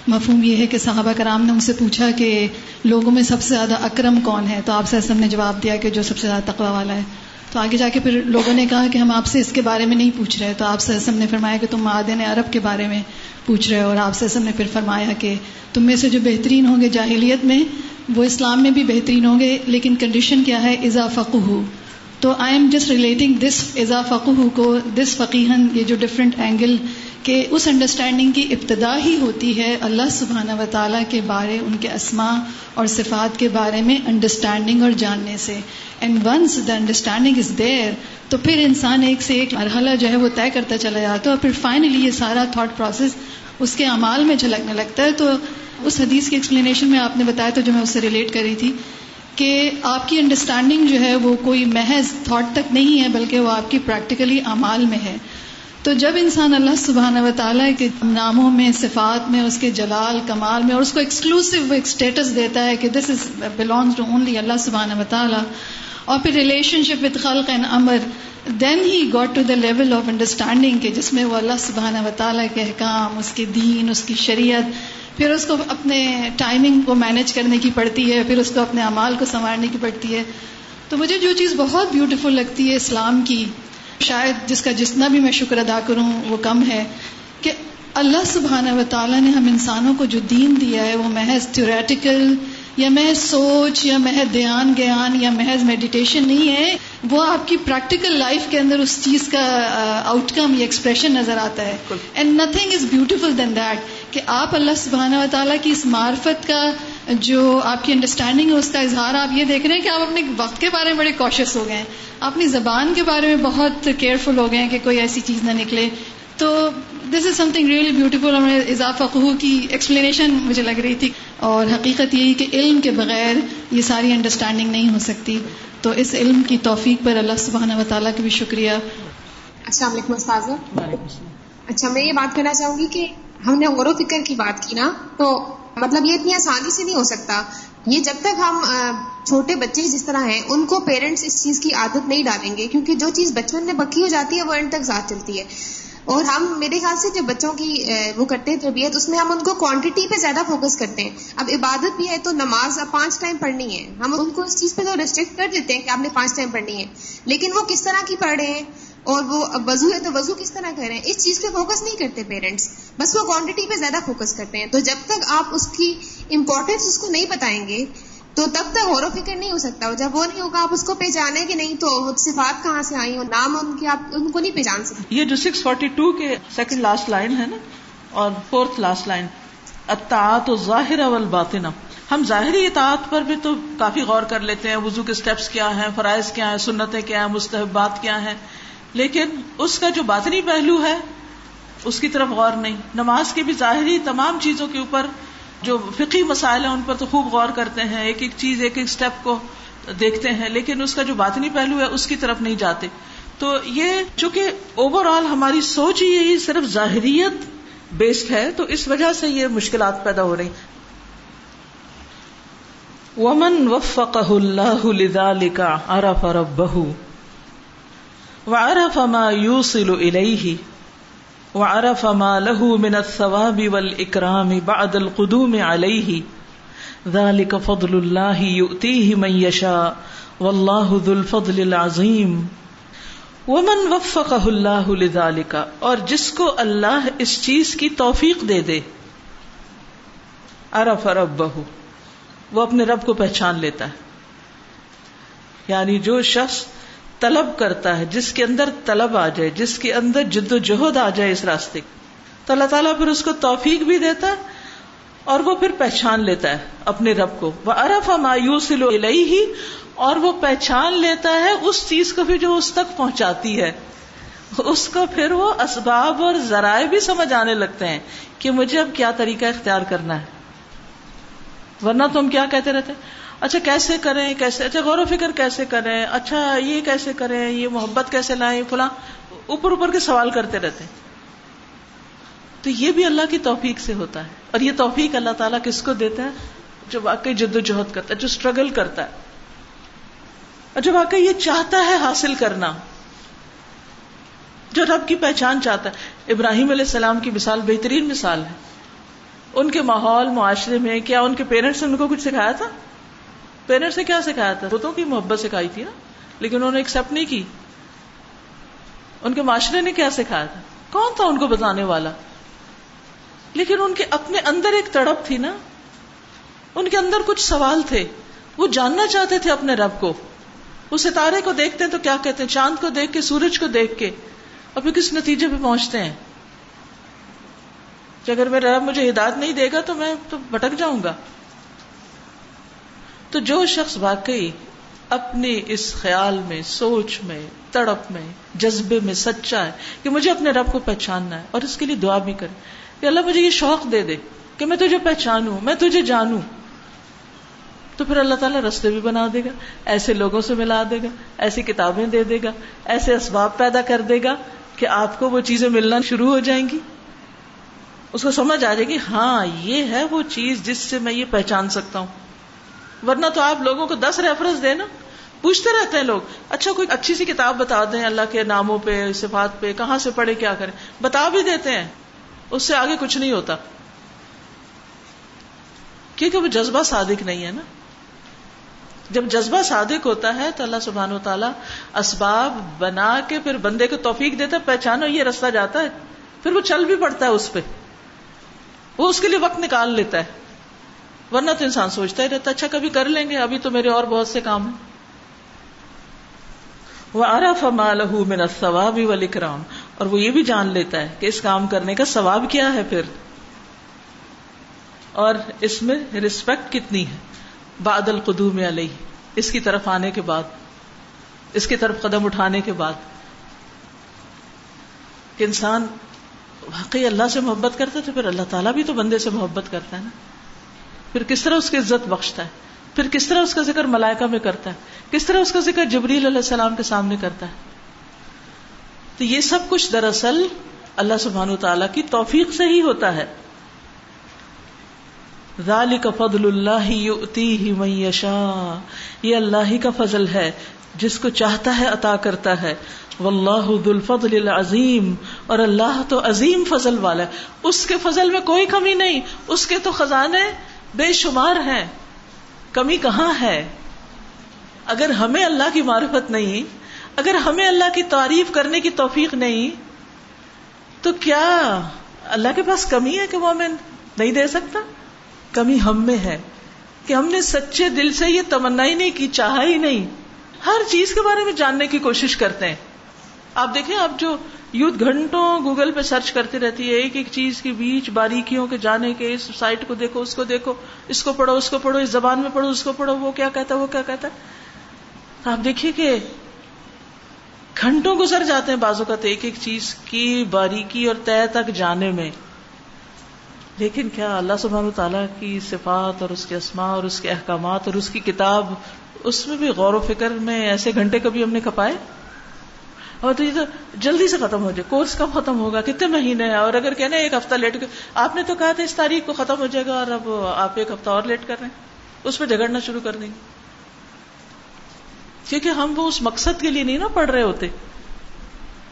مفہوم یہ ہے کہ صحابہ کرام نے ان سے پوچھا کہ لوگوں میں سب سے زیادہ اکرم کون ہے؟ تو آپ سے نے جواب دیا کہ جو سب سے زیادہ تقوی والا ہے۔ تو آگے جا کے پھر لوگوں نے کہا کہ ہم آپ سے اس کے بارے میں نہیں پوچھ رہے۔ تو آپ سے نے فرمایا کہ تم معدن عرب کے بارے میں پوچھ رہے ہو۔ اور آپ سے نے پھر فرمایا کہ تم میں سے جو بہترین ہوں گے جاہلیت میں، وہ اسلام میں بھی بہترین ہوں گے، لیکن کنڈیشن کیا ہے؟ اضافہ ہو تو I am just relating this اضافہ کو دس فقیحن یہ جو ڈفرینٹ اینگل کہ اس انڈرسٹینڈنگ کی ابتدا ہی ہوتی ہے اللہ سبحانہ و تعالیٰ کے بارے، ان کے اسماء اور صفات کے بارے میں انڈرسٹینڈنگ اور جاننے سے۔ And once the understanding is there تو پھر انسان ایک سے ایک مرحلہ جو ہے وہ طے کرتا چلا جاتا ہے اور پھر فائنلی یہ سارا تھاٹ پروسیس اس کے اعمال میں جھلکنے لگتا ہے۔ تو اس حدیث کی ایکسپلینیشن میں آپ نے بتایا تو جو میں اس سے ریلیٹ کر رہی تھی کہ آپ کی انڈرسٹینڈنگ جو ہے وہ کوئی محض تھاٹ تک نہیں ہے، بلکہ وہ آپ کی پریکٹیکلی اعمال میں ہے۔ تو جب انسان اللہ سبحانہ و تعالیٰ کے ناموں میں، صفات میں، اس کے جلال، کمال میں، اور اس کو ایکسکلوسو ایک اسٹیٹس دیتا ہے کہ this is belongs to only اللہ سبحانہ و تعالیٰ اور پھر ریلیشن شپ وتھ خلق and Amar then he got to the level of understanding کہ جس میں وہ اللہ سبحانہ و تعالیٰ کے احکام، اس کے دین، اس کی شریعت، پھر اس کو اپنے ٹائمنگ کو مینج کرنے کی پڑتی ہے، پھر اس کو اپنے اعمال کو سنوارنے کی پڑتی ہے۔ تو مجھے جو چیز بہت بیوٹیفل لگتی ہے اسلام کی شاید جس کا جتنا بھی میں شکر ادا کروں وہ کم ہے کہ اللہ سبحانہ و تعالیٰ نے ہم انسانوں کو جو دین دیا ہے وہ محض تھیوریٹیکل یا محض سوچ یا محض دھیان گیان یا محض میڈیٹیشن نہیں ہے وہ آپ کی پریکٹیکل لائف کے اندر اس چیز کا آؤٹ کم یا ایکسپریشن نظر آتا ہے۔ And nothing is beautiful than that کہ آپ اللہ سبحانہ و تعالیٰ کی اس معرفت کا جو آپ کی انڈرسٹینڈنگ ہے اس کا اظہار آپ یہ دیکھ رہے ہیں کہ آپ اپنے وقت کے بارے میں بڑے کوشش ہو گئے ہیں۔ اپنی زبان کے بارے میں بہت کیئرفل ہو گئے ہیں کہ کوئی ایسی چیز نہ نکلے۔ تو this is something really beautiful اور اضافہ قہو کی ایکسپلینیشن مجھے لگ رہی تھی۔ اور حقیقت یہی کہ علم کے بغیر یہ ساری انڈرسٹینڈنگ نہیں ہو سکتی۔ تو اس علم کی توفیق پر اللہ سبحانہ و تعالیٰ کا بھی شکریہ۔ السلام علیکم اچھا میں یہ بات کرنا چاہوں گی کہ ہم نے غور و فکر کی بات کی نا تو مطلب یہ اتنی آسانی سے نہیں ہو سکتا۔ یہ جب تک ہم چھوٹے بچے جس طرح ہیں، ان کو پیرنٹس اس چیز کی عادت نہیں ڈالیں گے، کیونکہ جو چیز بچپن میں پکی ہو جاتی ہے، وہ اینڈ تک ساتھ چلتی ہے۔ اور ہم، میرے خیال سے جو بچوں کی وہ کرتے ہیں، تربیت، اس میں ہم ان کو کوانٹٹی پہ زیادہ فوکس کرتے ہیں۔ اب عبادت بھی ہے تو نماز اب پانچ ٹائم پڑھنی ہے۔ ہم ان کو اس چیز پہ تو ریسٹرکٹ کر دیتے ہیں کہ آپ نے پانچ ٹائم پڑھنی ہے۔ لیکن وہ کس طرح کی پڑھ رہے ہیں؟ اور وہ وضو ہے تو وضو کس طرح کر رہے ہیں اس چیز پہ فوکس نہیں کرتے پیرنٹس بس وہ کوانٹٹی پہ زیادہ فوکس کرتے ہیں. تو جب تک آپ اس کی امپورٹینس اس کو نہیں بتائیں گے، تو تب تک غور و فکر نہیں ہو سکتا جب وہ نہیں ہوگا، آپ اس کو پہچانے کہ نہیں تو صفات کہاں سے آئی ہو نام ان کے آپ ان کو نہیں پہچان سکتے. یہ جو سکس فورٹی ٹو کے سیکنڈ لاسٹ لائن ہے نا، اور فورتھ لاسٹ لائن اطاعت و ظاہر اول باطن ہم ظاہری اطاعت پر بھی تو کافی غور کر لیتے ہیں، وضو کے اسٹیپس کیا ہیں، فرائض کیا ہیں، سنتیں کیا ہیں، مستحبات کیا ہیں. لیکن اس کا جو باطنی پہلو ہے، اس کی طرف غور نہیں۔ نماز کی بھی ظاہری تمام چیزوں کے اوپر جو فقی مسائل ہیں، ان پر تو خوب غور کرتے ہیں۔ ایک ایک چیز، ایک ایک اسٹیپ کو دیکھتے ہیں، لیکن اس کا جو باطنی پہلو ہے، اس کی طرف نہیں جاتے۔ تو یہ چونکہ اوور آل ہماری سوچ ہی یہی صرف ظاہریت بیسڈ ہے، تو اس وجہ سے یہ مشکلات پیدا ہو رہی ومن وفقہ اللہ لذالک عرف ربہ وعرف ما يوصل إليه، وعرف ما له من الثواب والإكرام بعد القدوم عليه. ذلك فضل الله يؤتيه من يشاء، والله ذو الفضل العظيم. ومن وفقه الله لذلك، اور جس کو اللہ اس چیز کی توفیق دے دے، عرف ربہ وہ اپنے رب کو پہچان لیتا ہے۔ یعنی جو شخص طلب کرتا ہے، جس کے اندر طلب آ جائے، جس کے اندر جد و جہد آ جائے اس راستے کی۔ تو اللہ تعالیٰ پھر اس کو توفیق بھی دیتا ہے اور وہ پھر پہچان لیتا ہے اپنے رب کو۔ وہ ارف مایوس ہی اور وہ پہچان لیتا ہے اس چیز کو بھی جو اس تک پہنچاتی ہے۔ اس کو پھر وہ اسباب اور ذرائع بھی سمجھ آنے لگتے ہیں کہ مجھے اب کیا طریقہ اختیار کرنا ہے۔ ورنہ تم کیا کہتے رہتے؟ اچھا کیسے کریں، کیسے؟ اچھا غور و فکر کیسے کریں؟ اچھا یہ کیسے کریں؟ یہ محبت کیسے لائیں؟ فلاں، اوپر اوپر کے سوال کرتے رہتے تو یہ بھی اللہ کی توفیق سے ہوتا ہے۔ اور یہ توفیق اللہ تعالیٰ کس کو دیتا ہے؟ جو واقعی جد و جہد کرتا ہے، جو اسٹرگل کرتا ہے۔ اور جو واقعی یہ چاہتا ہے حاصل کرنا۔ جو رب کی پہچان چاہتا ہے۔ ابراہیم علیہ السلام کی مثال بہترین مثال ہے۔ ان کے ماحول، معاشرے میں کیا ان کے پیرنٹس نے ان کو کچھ سکھایا تھا؟ پیرنٹس نے کیا سکھایا تھا؟ بتوں کی محبت سکھائی تھی نا۔ لیکن انہوں نے ایکسپٹ نہیں کی۔ ان کے معاشرے نے کیا سکھایا تھا؟ کون تھا ان کو بتانے والا؟ لیکن ان کے اپنے اندر ایک تڑپ تھی نا۔ ان کے اندر کچھ سوال تھے۔ وہ جاننا چاہتے تھے اپنے رب کو۔ وہ ستارے کو دیکھتے ہیں تو کیا کہتے ہیں؟ چاند کو دیکھ کے، سورج کو دیکھ کے۔ اور پھر کس نتیجے پہ پہنچتے ہیں؟ کہ اگر میرا رب مجھے ہدایت نہیں دے گا تو میں تو بھٹک جاؤں گا۔ تو جو شخص واقعی اپنے اس خیال میں، سوچ میں، تڑپ میں، جذبے میں سچا ہے کہ مجھے اپنے رب کو پہچاننا ہے اور اس کے لیے دعا بھی کرے۔ کہ اللہ مجھے یہ شوق دے دے کہ میں تجھے پہچانوں، میں تجھے جانوں۔ تو پھر اللہ تعالیٰ رستے بھی بنا دے گا، ایسے لوگوں سے ملا دے گا، ایسی کتابیں دے دے گا، ایسے اسباب پیدا کر دے گا کہ آپ کو وہ چیزیں ملنا شروع ہو جائیں گی۔ اس کو سمجھ آ جائے گی ہاں یہ ہے وہ چیز جس سے میں یہ پہچان سکتا ہوں۔ ورنہ تو آپ لوگوں کو دس ریفرنس دیں نا پوچھتے رہتے ہیں لوگ اچھا کوئی اچھی سی کتاب بتا دیں اللہ کے ناموں پہ، صفات پہ، کہاں سے پڑھے، کیا کریں؟ بتا بھی دیتے ہیں۔ اس سے آگے کچھ نہیں ہوتا۔ کیونکہ وہ جذبہ صادق نہیں ہے نا۔ جب جذبہ صادق ہوتا ہے تو اللہ سبحان و تعالیٰ اسباب بنا کے پھر بندے کو توفیق دیتا ہے، پہچانو یہ رستہ جاتا ہے۔ پھر وہ چل بھی پڑتا ہے اس پہ۔ وہ اس کے لیے وقت نکال لیتا ہے۔ ورنہ تو انسان سوچتا ہی رہتا اچھا کبھی کر لیں گے، ابھی تو میرے اور بہت سے کام ہیں۔ وہ آرف مالہ من ثواب والاکرام اور وہ یہ بھی جان لیتا ہے کہ اس کام کرنے کا ثواب کیا ہے پھر۔ اور اس میں رسپیکٹ کتنی ہے؟ بعد القدوم علیہ اس کی طرف آنے کے بعد، اس کی طرف قدم اٹھانے کے بعد۔ کہ انسان واقعی اللہ سے محبت کرتا تو پھر اللہ تعالیٰ بھی تو بندے سے محبت کرتا ہے نا۔ پھر کس طرح اس کی عزت بخشتا ہے؟ پھر کس طرح اس کا ذکر ملائکہ میں کرتا ہے؟ کس طرح اس کا ذکر جبریل علیہ السلام کے سامنے کرتا ہے؟ تو یہ سب کچھ دراصل اللہ سبحان تعالی کی توفیق سے ہی ہوتا ہے۔ ذالک فضل اللہ من یشاء۔ یہ اللہ ہی کا فضل ہے، جس کو چاہتا ہے، عطا کرتا ہے۔ واللہ ذو الفضل العظیم۔ اور اللہ تو عظیم فضل والا ہے۔ اس کے فضل میں کوئی کمی نہیں۔ اس کے تو خزانے بے شمار ہیں۔ کمی کہاں ہے؟ اگر ہمیں اللہ کی معرفت نہیں، اگر ہمیں اللہ کی تعریف کرنے کی توفیق نہیں، تو کیا اللہ کے پاس کمی ہے کہ وہ ہمیں نہیں دے سکتا؟ کمی ہم میں ہے کہ ہم نے سچے دل سے یہ تمنا ہی نہیں کی، چاہا ہی نہیں۔ ہر چیز کے بارے میں جاننے کی کوشش کرتے ہیں۔ آپ دیکھیں، آپ جو یوتھ گھنٹوں گوگل پہ سرچ کرتی رہتی ہے، ایک ایک چیز کے بیچ باریکیوں کے جانے کے، اس سائٹ کو دیکھو، اس کو دیکھو، اس کو پڑھو، اس کو پڑھو، اس زبان میں پڑھو، اس کو پڑھو، وہ کیا کہتا ہے، وہ کیا کہتا ہے؟ آپ دیکھیے کہ گھنٹوں گزر جاتے ہیں بازو کا تو ایک ایک چیز کی باریکی اور طے تک جانے میں۔ لیکن کیا اللہ سبحانہ تعالیٰ کی صفات اور اس کے اسماء اور اس کے احکامات اور اس کی کتاب، اس میں بھی غور و فکر میں ایسے گھنٹے کبھی ہم نے کپائے اور تو یہ تو جلدی سے ختم ہو جائے، کورس کب ختم ہوگا؟ کتنے مہینے ہیں؟ اور اگر کہنا ایک ہفتہ لیٹ آپ نے تو کہا تھا اس تاریخ کو ختم ہو جائے گا اور اب آپ ایک ہفتہ اور لیٹ کر رہے ہیں۔ اس پہ جھگڑنا شروع کر دیں گے۔ کیونکہ ہم وہ اس مقصد کے لیے نہیں نا پڑھ رہے ہوتے۔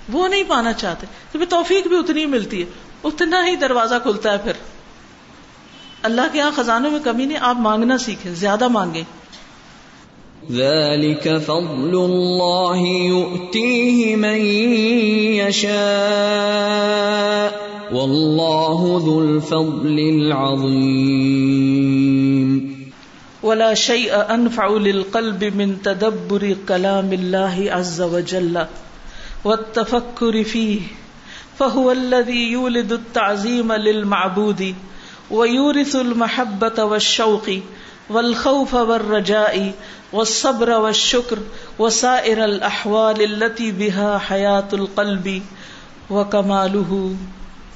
وہ نہیں پانا چاہتے۔ تو پھر توفیق بھی اتنی ملتی ہے۔ اتنا ہی دروازہ کھلتا ہے پھر۔ اللہ کے یہاں خزانوں میں کمی نہیں، آپ مانگنا سیکھیں، زیادہ مانگیں۔ ذلك فضل الله يؤتيه من يشاء والله ذو الفضل العظيم. ولا شيء انفع للقلب من تدبر كلام الله عز وجل والتفكر فيه فهو الذي يولد التعظيم للمعبود ويورث المحبة والشوق والخوف والرجاء والصبر والشكر وسائر الأحوال التي بها حياة القلب وكماله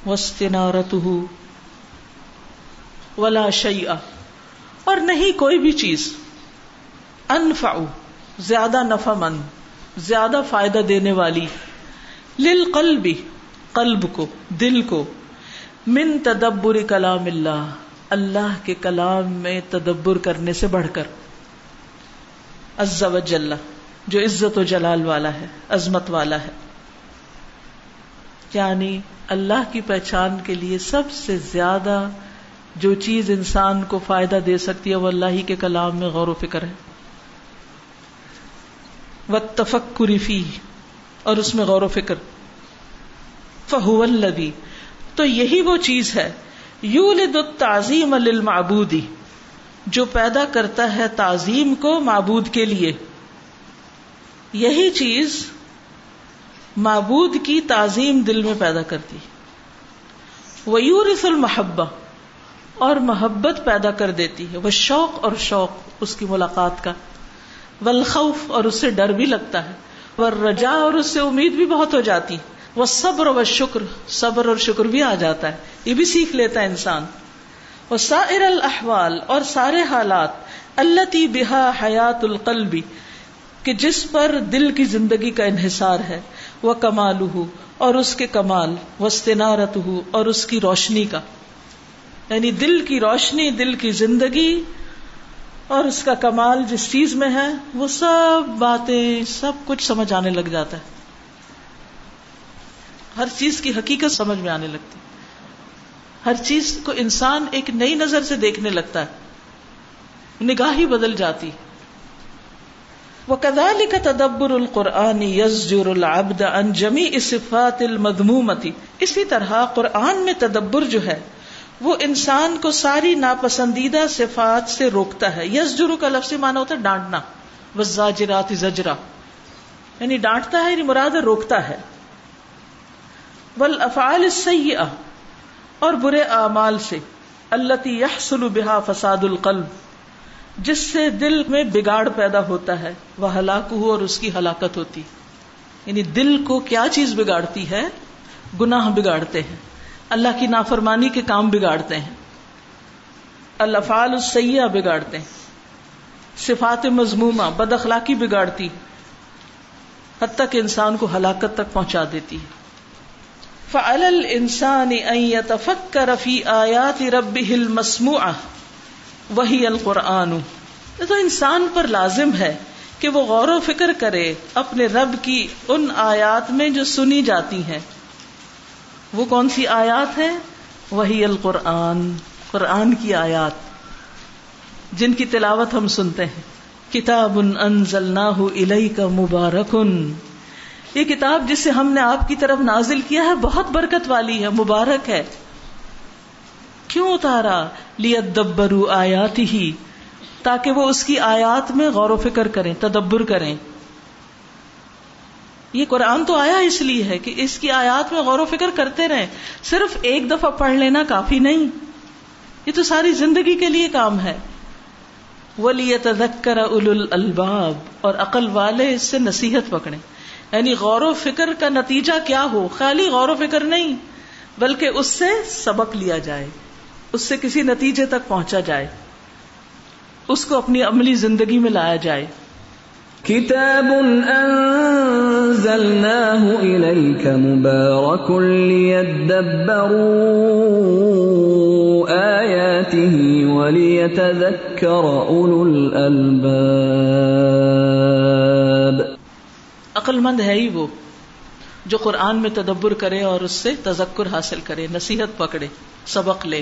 واستنارته. ولا شيء. اور نہیں کوئی بھی چیز. انفع. زیادہ نفع مند. زیادہ فائدہ دینے والی. لل قلبی قلب کو. دل کو. من تدبر کلام اللہ. اللہ کے کلام میں تدبر کرنے سے بڑھ کر۔ عز و جل، جو عزت و جلال والا ہے، عظمت والا ہے۔ یعنی اللہ کی پہچان کے لیے سب سے زیادہ جو چیز انسان کو فائدہ دے سکتی ہے، وہ اللہ ہی کے کلام میں غور و فکر ہے۔ و تفکری فی اور اس میں غور و فکر۔ فہو الذی تو یہی وہ چیز ہے یولد التعظیم للمعبودی، جو پیدا کرتا ہے تعظیم کو معبود کے لیے۔ یہی چیز معبود کی تعظیم دل میں پیدا کرتی۔ ویورث المحبہ، اور محبت پیدا کر دیتی ہے۔ وہ شوق اور شوق، اس کی ملاقات کا۔ والخوف، اور اس سے ڈر بھی لگتا ہے۔ وہ رجا اور اس سے امید بھی بہت ہو جاتی۔ وہ صبر و شکر، صبر اور شکر بھی آ جاتا ہے، یہ بھی سیکھ لیتا ہے انسان۔ وہ سائر الاحوال اور سارے حالات اللہ تی بحا حیات القلبی، کہ جس پر دل کی زندگی کا انحصار ہے، وہ کمال اور اس کے کمال وسطنارت اور اس کی روشنی کا۔ یعنی دل کی روشنی، دل کی زندگی، اور اس کا کمال جس چیز میں ہے، وہ سب باتیں، سب کچھ سمجھ آنے لگ جاتا ہے۔ ہر چیز کی حقیقت سمجھ میں آنے لگتی۔ ہر چیز کو انسان ایک نئی نظر سے دیکھنے لگتا ہے۔ نگاہ ہی بدل جاتی۔ وہ کدالی کا تدبر القرآن یزجر العبد ان جمی صفات المدمومتی اسی طرح قرآن میں تدبر جو ہے، وہ انسان کو ساری ناپسندیدہ صفات سے روکتا ہے۔ یس کا لفظ مانا ہوتا ہے ڈانٹنا۔ وزاجرات زجرا۔ یعنی ڈانٹتا ہے یعنی مراد روکتا ہے۔ ول افعال سیاح اور برے اعمال سے اللہ یحصل بہا فساد القلب، جس سے دل میں بگاڑ پیدا ہوتا ہے، وہ ہلاک ہو اور اس کی ہلاکت ہوتی۔ یعنی دل کو کیا چیز بگاڑتی ہے؟ گناہ بگاڑتے ہیں۔ اللہ کی نافرمانی کے کام بگاڑتے ہیں۔ الفال السیہ بگاڑتے ہیں۔ صفات مضمومہ، بد اخلاقی بگاڑتی، حتیٰ کہ انسان کو ہلاکت تک پہنچا دیتی۔ ہے فعل الانسان ان يتفکر فی آیات ربه المسموعة وہی القرآن. تو انسان پر لازم ہے کہ وہ غور و فکر کرے اپنے رب کی ان آیات میں جو سنی جاتی ہیں۔ وہ کون سی آیات ہے وہی القرآن، قرآن کی آیات، جن کی تلاوت ہم سنتے ہیں۔ کتاب کا مبارکن یہ کتاب جسے ہم نے آپ کی طرف نازل کیا ہے، بہت برکت والی ہے، مبارک ہے۔ کیوں اتارا؟ دبرو آیات ہی تاکہ وہ اس کی آیات میں غور و فکر کریں، تدبر کریں۔ یہ قرآن تو آیا اس لیے ہے کہ اس کی آیات میں غور و فکر کرتے رہیں۔ صرف ایک دفعہ پڑھ لینا کافی نہیں۔ یہ تو ساری زندگی کے لیے کام ہے۔ ولی تذکر اول الباب اور عقل والے اس سے نصیحت پکڑے یعنی غور و فکر کا نتیجہ کیا ہو؟ خالی غور و فکر نہیں، بلکہ اس سے سبق لیا جائے، اس سے کسی نتیجے تک پہنچا جائے، اس کو اپنی عملی زندگی میں لایا جائے۔ کتاب انزلناه اليك مبارك ليدبروا آياته وليتذكر اولو الالباب۔ عقل مند ہے ہی وہ، جو قرآن میں تدبر کرے اور اس سے تذکر حاصل کرے، نصیحت پکڑے، سبق لے۔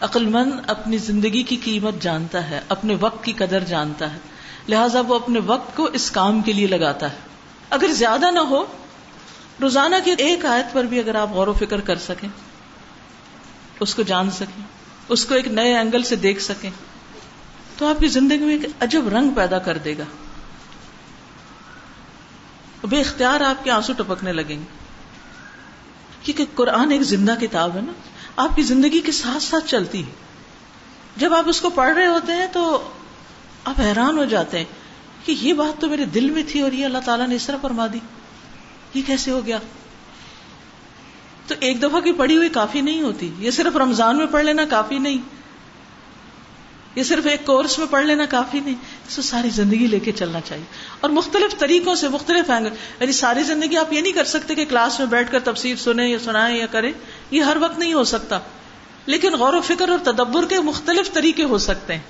عقل مند اپنی زندگی کی قیمت جانتا ہے، اپنے وقت کی قدر جانتا ہے، لہذا وہ اپنے وقت کو اس کام کے لیے لگاتا ہے۔ اگر زیادہ نہ ہو، روزانہ کی ایک آیت پر بھی اگر آپ غور و فکر کر سکیں، اس کو جان سکیں، اس کو ایک نئے اینگل سے دیکھ سکیں، تو آپ کی زندگی میں ایک عجب رنگ پیدا کر دے گا۔ بے اختیار آپ کے آنسو ٹپکنے لگیں گے۔ کیونکہ قرآن ایک زندہ کتاب ہے نا۔ آپ کی زندگی کے ساتھ ساتھ چلتی ہے۔ جب آپ اس کو پڑھ رہے ہوتے ہیں تو آپ حیران ہو جاتے ہیں کہ یہ بات تو میرے دل میں تھی اور یہ اللہ تعالیٰ نے اس طرح فرما دی۔ یہ کیسے ہو گیا؟ تو ایک دفعہ کی پڑھی ہوئی کافی نہیں ہوتی۔ یہ صرف رمضان میں پڑھ لینا کافی نہیں۔ یہ صرف ایک کورس میں پڑھ لینا کافی نہیں۔ اس ساری زندگی لے کے چلنا چاہیے۔ اور مختلف طریقوں سے مختلف اینگل یعنی ساری زندگی آپ یہ نہیں کر سکتے کہ کلاس میں بیٹھ کر تفسیر سنیں یا سنائیں یا کریں۔ یہ ہر وقت نہیں ہو سکتا۔ لیکن غور و فکر اور تدبر کے مختلف طریقے ہو سکتے ہیں۔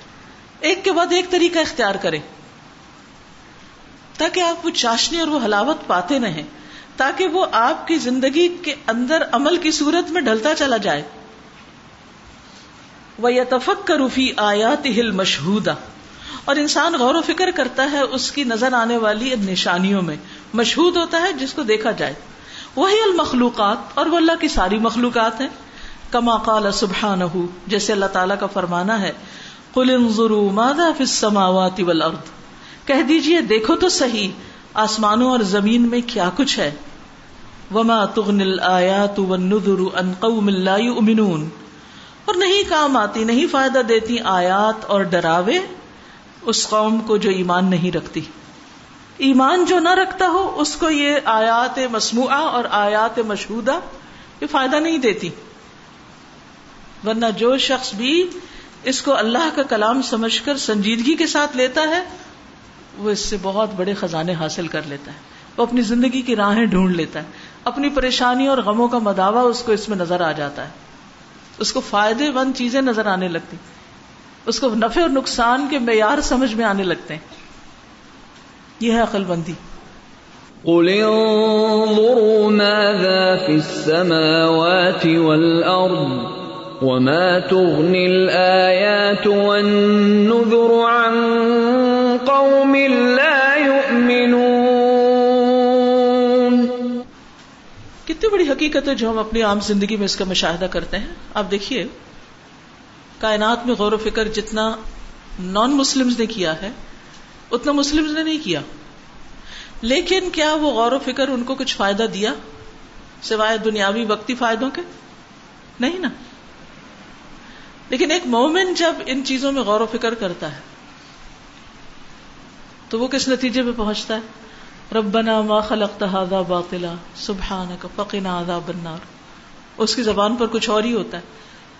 ایک کے بعد ایک طریقہ اختیار کریں۔ تاکہ آپ وہ چاشنی اور وہ حلاوت پاتے رہیں تاکہ وہ آپ کی زندگی کے اندر عمل کی صورت میں ڈلتا چلا جائے۔ وہ یتفق کروفی آیات ہل مشہور اور انسان غور و فکر کرتا ہے اس کی نظر آنے والی نشانیوں میں، مشہود ہوتا ہے جس کو دیکھا جائے۔ وہی المخلوقات، اور وہ اللہ کی ساری مخلوقات ہیں۔ کما قال سبحانہ جیسے اللہ تعالیٰ کا فرمانا ہے، قل انظروا ماذا في السماوات والارض۔ کہہ دیجیے، دیکھو تو صحیح، آسمانوں اور زمین میں کیا کچھ ہے۔ وما تغنی الآیات والنذر عن قوم لا يؤمنون اور نہیں کام آتی، نہیں فائدہ دیتی آیات اور ڈراوے۔ اس قوم کو جو ایمان نہیں رکھتی۔ ایمان جو نہ رکھتا ہو، اس کو یہ آیات مسموعہ اور آیات مشہودہ یہ فائدہ نہیں دیتی۔ ورنہ جو شخص بھی اس کو اللہ کا کلام سمجھ کر سنجیدگی کے ساتھ لیتا ہے، وہ اس سے بہت بڑے خزانے حاصل کر لیتا ہے۔ وہ اپنی زندگی کی راہیں ڈھونڈ لیتا ہے۔ اپنی پریشانی اور غموں کا مداوع اس کو اس میں نظر آ جاتا ہے۔ اس کو فائدے مند چیزیں نظر آنے لگتی۔ اس کو نفع اور نقصان کے معیار سمجھ میں آنے لگتے ہیں۔ یہ ہے عقل بندی قل انظروا ماذا في السماوات والأرض وما تغني الآيات والنذر عن قوم لا يؤمنون۔ کتنی بڑی حقیقت ہے جو ہم اپنی عام زندگی میں اس کا مشاہدہ کرتے ہیں۔ آپ دیکھیے کائنات میں غور و فکر جتنا نان مسلم نے کیا ہے، اتنا مسلم نے نہیں کیا۔ لیکن کیا وہ غور و فکر ان کو کچھ فائدہ دیا؟ سوائے دنیاوی وقتی فائدوں کے؟ نہیں نا۔ لیکن ایک مومن جب ان چیزوں میں غور و فکر کرتا ہے، تو وہ کس نتیجے پہ پہنچتا ہے؟ ربنا ما خلقت هذا باطلا سبحانك فقنا عذاب النار۔ اس کی زبان پر کچھ اور ہی ہوتا ہے۔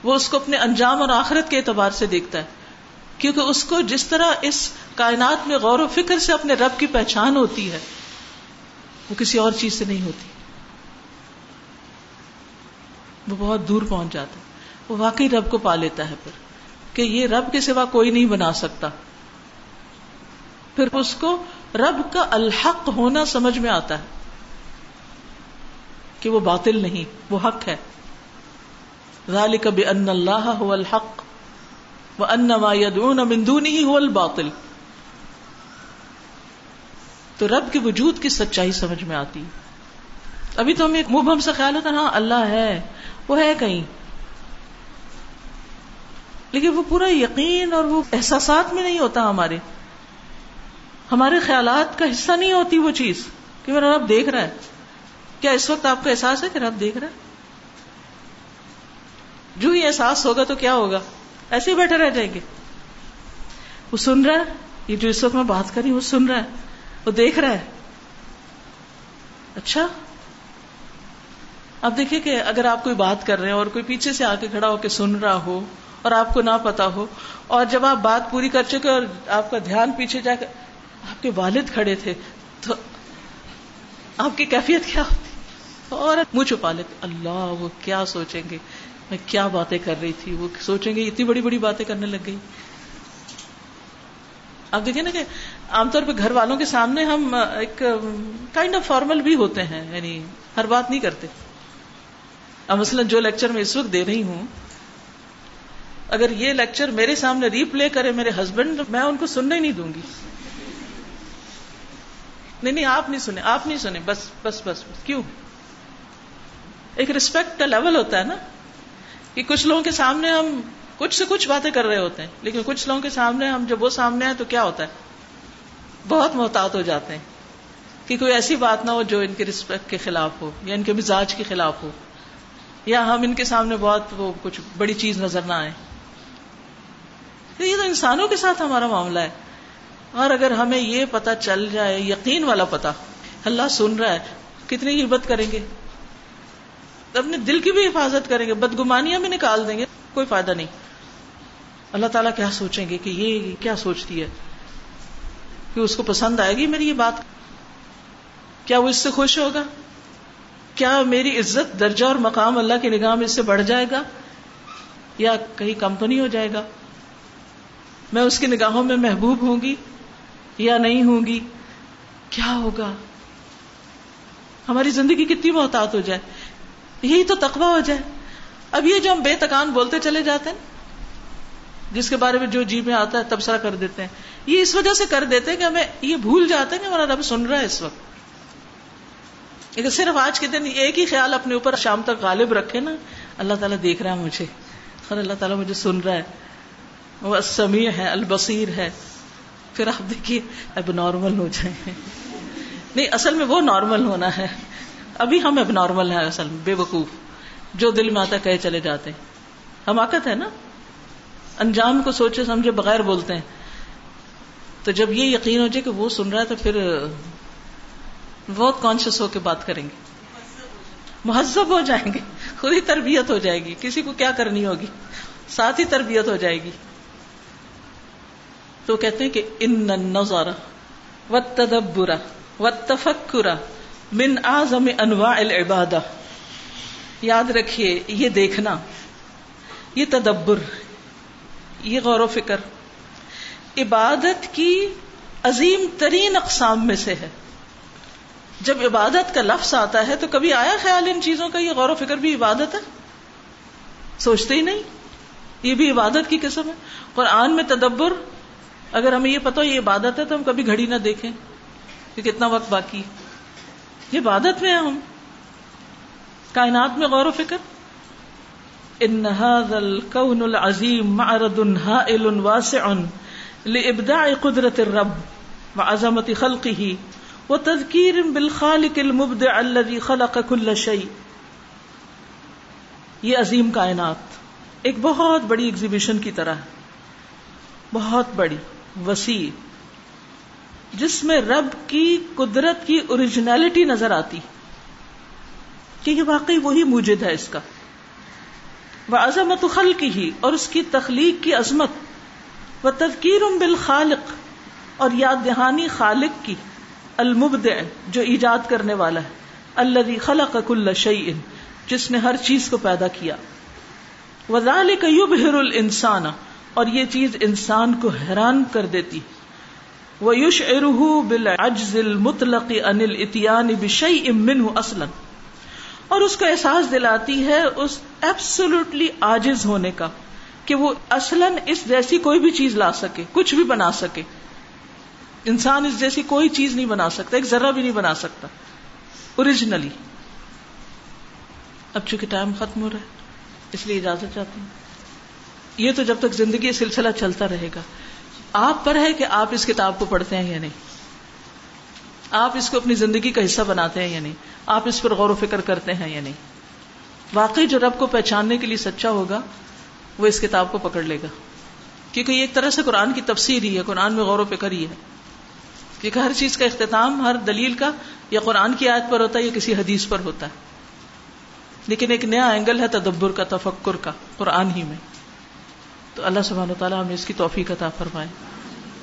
وہ اس کو اپنے انجام اور آخرت کے اعتبار سے دیکھتا ہے۔ کیونکہ اس کو جس طرح اس کائنات میں غور و فکر سے اپنے رب کی پہچان ہوتی ہے، وہ کسی اور چیز سے نہیں ہوتی۔ وہ بہت دور پہنچ جاتا ہے۔ وہ واقعی رب کو پا لیتا ہے پھر کہ یہ رب کے سوا کوئی نہیں بنا سکتا۔ پھر اس کو رب کا الحق ہونا سمجھ میں آتا ہے کہ وہ باطل نہیں، وہ حق ہے۔ ذالک بأن اللہ هو الحق وأن ما يدعون من دونه هو الباطل تو رب کے وجود کی سچائی سمجھ میں آتی۔ ابھی تو ہمیں ایک مبہم سے خیال ہوتا ہاں اللہ ہے، وہ ہے کہیں۔ لیکن وہ پورا یقین اور وہ احساسات میں نہیں ہوتا ہمارے۔ ہمارے خیالات کا حصہ نہیں ہوتی وہ چیز کہ میرا رب دیکھ رہا ہے۔ کیا اس وقت آپ کو احساس ہے کہ رب دیکھ رہا ہے؟ جو ہی احساس ہوگا تو کیا ہوگا؟ ایسے ہی بیٹھے رہ جائیں گے۔ وہ سن رہا ہے، یہ جو اس وقت میں بات کر رہی ہوں، وہ سن رہا ہے، وہ دیکھ رہا ہے۔ اچھا۔ اب دیکھیے کہ اگر آپ کوئی بات کر رہے ہیں اور کوئی پیچھے سے آ کے کھڑا ہو کے سن رہا ہو اور آپ کو نہ پتا ہو اور جب آپ بات پوری کر چکے اور آپ کا دھیان پیچھے جا کر آپ کے والد کھڑے تھے، تو آپ کی کیفیت کیا ہوتی؟ اور منہ چھپا لیتے اللہ، وہ کیا سوچیں گے؟ میں کیا باتیں کر رہی تھی؟ وہ سوچیں گے اتنی بڑی بڑی باتیں کرنے لگ گئی۔ آپ دیکھیں نا کہ عام طور پہ گھر والوں کے سامنے ہم ایک کائنڈ آف فارمل بھی ہوتے ہیں یعنی ہر بات نہیں کرتے۔ اب مثلاً جو لیکچر میں اس وقت دے رہی ہوں، اگر یہ لیکچر میرے سامنے ری پلے کرے میرے ہسبینڈ میں ان کو سننے نہیں دوں گی۔ نہیں نہیں، آپ نہیں سنے آپ نہیں سنے بس بس بس بس، کیوں؟ ایک ریسپیکٹ کا لیول ہوتا ہے نا۔ کہ کچھ لوگوں کے سامنے ہم کچھ سے کچھ باتیں کر رہے ہوتے ہیں، لیکن کچھ لوگوں کے سامنے ہم جب وہ سامنے آئے تو کیا ہوتا ہے؟ بہت محتاط ہو جاتے ہیں کہ کوئی ایسی بات نہ ہو جو ان کے رسپیکٹ کے خلاف ہو، یا ان کے مزاج کے خلاف ہو، یا ہم ان کے سامنے بہت وہ کچھ بڑی چیز نظر نہ آئے یہ تو انسانوں کے ساتھ ہمارا معاملہ ہے۔ اور اگر ہمیں یہ پتا چل جائے، یقین والا پتا اللہ سن رہا ہے، کتنی ہمت کریں گے۔ اپنے دل کی بھی حفاظت کریں گے، بدگمانیاں بھی نکال دیں گے، کوئی فائدہ نہیں۔ اللہ تعالیٰ کیا سوچیں گے کہ یہ کیا سوچتی ہے؟ کہ اس کو پسند آئے گی میری یہ بات؟ کیا وہ اس سے خوش ہوگا؟ کیا میری عزت، درجہ اور مقام اللہ کی نگاہ میں اس سے بڑھ جائے گا؟ یا کہیں کمپنی ہو جائے گا؟ میں اس کی نگاہوں میں محبوب ہوں گی یا نہیں ہوں گی؟ کیا ہوگا؟ ہماری زندگی کتنی محتاط ہو جائے۔ یہی تو تقوی ہو جائے اب یہ جو ہم بے تکان بولتے چلے جاتے ہیں، جس کے بارے میں جو جی میں آتا ہے، تبصرہ کر دیتے ہیں۔ یہ اس وجہ سے کر دیتے ہیں کہ ہمیں یہ بھول جاتے ہیں کہ ہمارا رب سن رہا ہے اس وقت۔ لیکن صرف آج کے دن ایک ہی خیال اپنے اوپر شام تک غالب رکھے نا، اللہ تعالیٰ دیکھ رہا ہے مجھے۔ اور اللہ تعالیٰ مجھے سن رہا ہے۔ وہ سمیع ہے، البصیر ہے۔ پھر آپ دیکھیے، اب نارمل ہو جائیں۔ نہیں، اصل میں وہ نارمل ہونا ہے۔ ابھی ہم اب نارمل ہیں اصل میں، بے وقوف۔ جو دل میں آتا کہے چلے جاتے ہیں۔ حماقت ہے نا؟ انجام کو سوچے، سمجھے بغیر بولتے ہیں۔ تو جب یہ یقین ہو جائے کہ وہ سن رہا ہے، تو پھر بہت کانشیس ہو کے بات کریں گے۔ مہذب ہو جائیں گے۔ خود ہی تربیت ہو جائے گی۔ کسی کو کیا کرنی ہوگی؟ ساتھ ہی تربیت ہو جائے گی۔ تو کہتے ہیں کہ ان نظارہ و تدبرا و تفکرا من اعظم انواع العبادہ۔ یاد رکھیے، یہ دیکھنا، یہ تدبر، یہ غور و فکر۔ عبادت کی عظیم ترین اقسام میں سے ہے۔ جب عبادت کا لفظ آتا ہے تو کبھی آیا خیال ان چیزوں کا، یہ غور و فکر بھی عبادت ہے؟ سوچتے ہی نہیں؟ یہ بھی عبادت کی قسم ہے۔ قرآن میں تدبر، اگر ہمیں یہ پتا یہ عبادت ہے تو ہم کبھی گھڑی نہ دیکھیں کہ کتنا وقت باقی ہے۔ یہ عبادت میں ہے ہم۔ کائنات میں غور و فکر۔ ان هذا الكون العظیم معرض هائل واسع لابداع قدرت الرب وعظمت خلقه وہ تذکیر بالخال المبد الذي خلق كل شيء یہ عظیم کائنات۔ ایک بہت بڑی ایگزیبیشن کی طرح۔ بہت بڑی۔ وسیع۔ جس میں رب کی قدرت کی اوریجنلٹی نظر آتی کہ یہ واقعی وہی موجد ہے اس کا۔ وہ عظمت خل کی ہی اور اس کی تخلیق کی عظمت۔ وہ تذکیر بالخالق اور یاد دہانی خالق کی۔ المبدع جو ایجاد کرنے والا ہے۔ اللہ خلق کل شعی جس نے ہر چیز کو پیدا کیا۔ وزال کا یبہر الانسان اور یہ چیز انسان کو حیران کر دیتی۔ وہ یوش ارح بالعجز المطلق ان الاتیان بشیء منه اصلا۔ اور اس کو احساس دلاتی ہے اس ایبسولوٹلی عاجز ہونے کا کہ وہ اصلاً اس جیسی کوئی بھی چیز لا سکے، کچھ بھی بنا سکے۔ انسان اس جیسی کوئی چیز نہیں بنا سکتا، ایک ذرا بھی نہیں بنا سکتا۔ اوریجنلی اب چونکہ ٹائم ختم ہو رہا ہے، اس لیے اجازت چاہتی ہوں۔ یہ تو جب تک زندگی سلسلہ چلتا رہے گا۔ آپ پر ہے کہ آپ اس کتاب کو پڑھتے ہیں یا نہیں؟ آپ اس کو اپنی زندگی کا حصہ بناتے ہیں یا نہیں؟ آپ اس پر غور و فکر کرتے ہیں یا نہیں؟ واقعی جو رب کو پہچاننے کے لیے سچا ہوگا، وہ اس کتاب کو پکڑ لے گا۔ کیونکہ یہ ایک طرح سے قرآن کی تفسیر ہی ہے، قرآن میں غور و فکر ہی ہے۔ کیونکہ ہر چیز کا اختتام، ہر دلیل کا یا قرآن کی آیت پر ہوتا ہے یا کسی حدیث پر ہوتا ہے۔ لیکن ایک نیا اینگل ہے تدبر کا، تفکر کا، قرآن ہی میں۔ تو اللہ سبحانہ و تعالیٰ ہمیں اس کی توفیق عطا فرمائے۔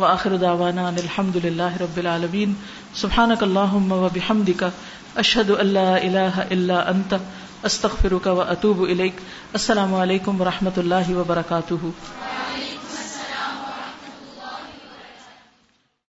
وآخر دعوانا ان الحمد للہ رب العالمین۔ سبحانک اللہم و بحمدک۔ اشہد ان لا الہ الا انت۔ استغفرک و اتوب الیک۔ السلام علیکم و رحمۃ اللہ وبرکاتہ۔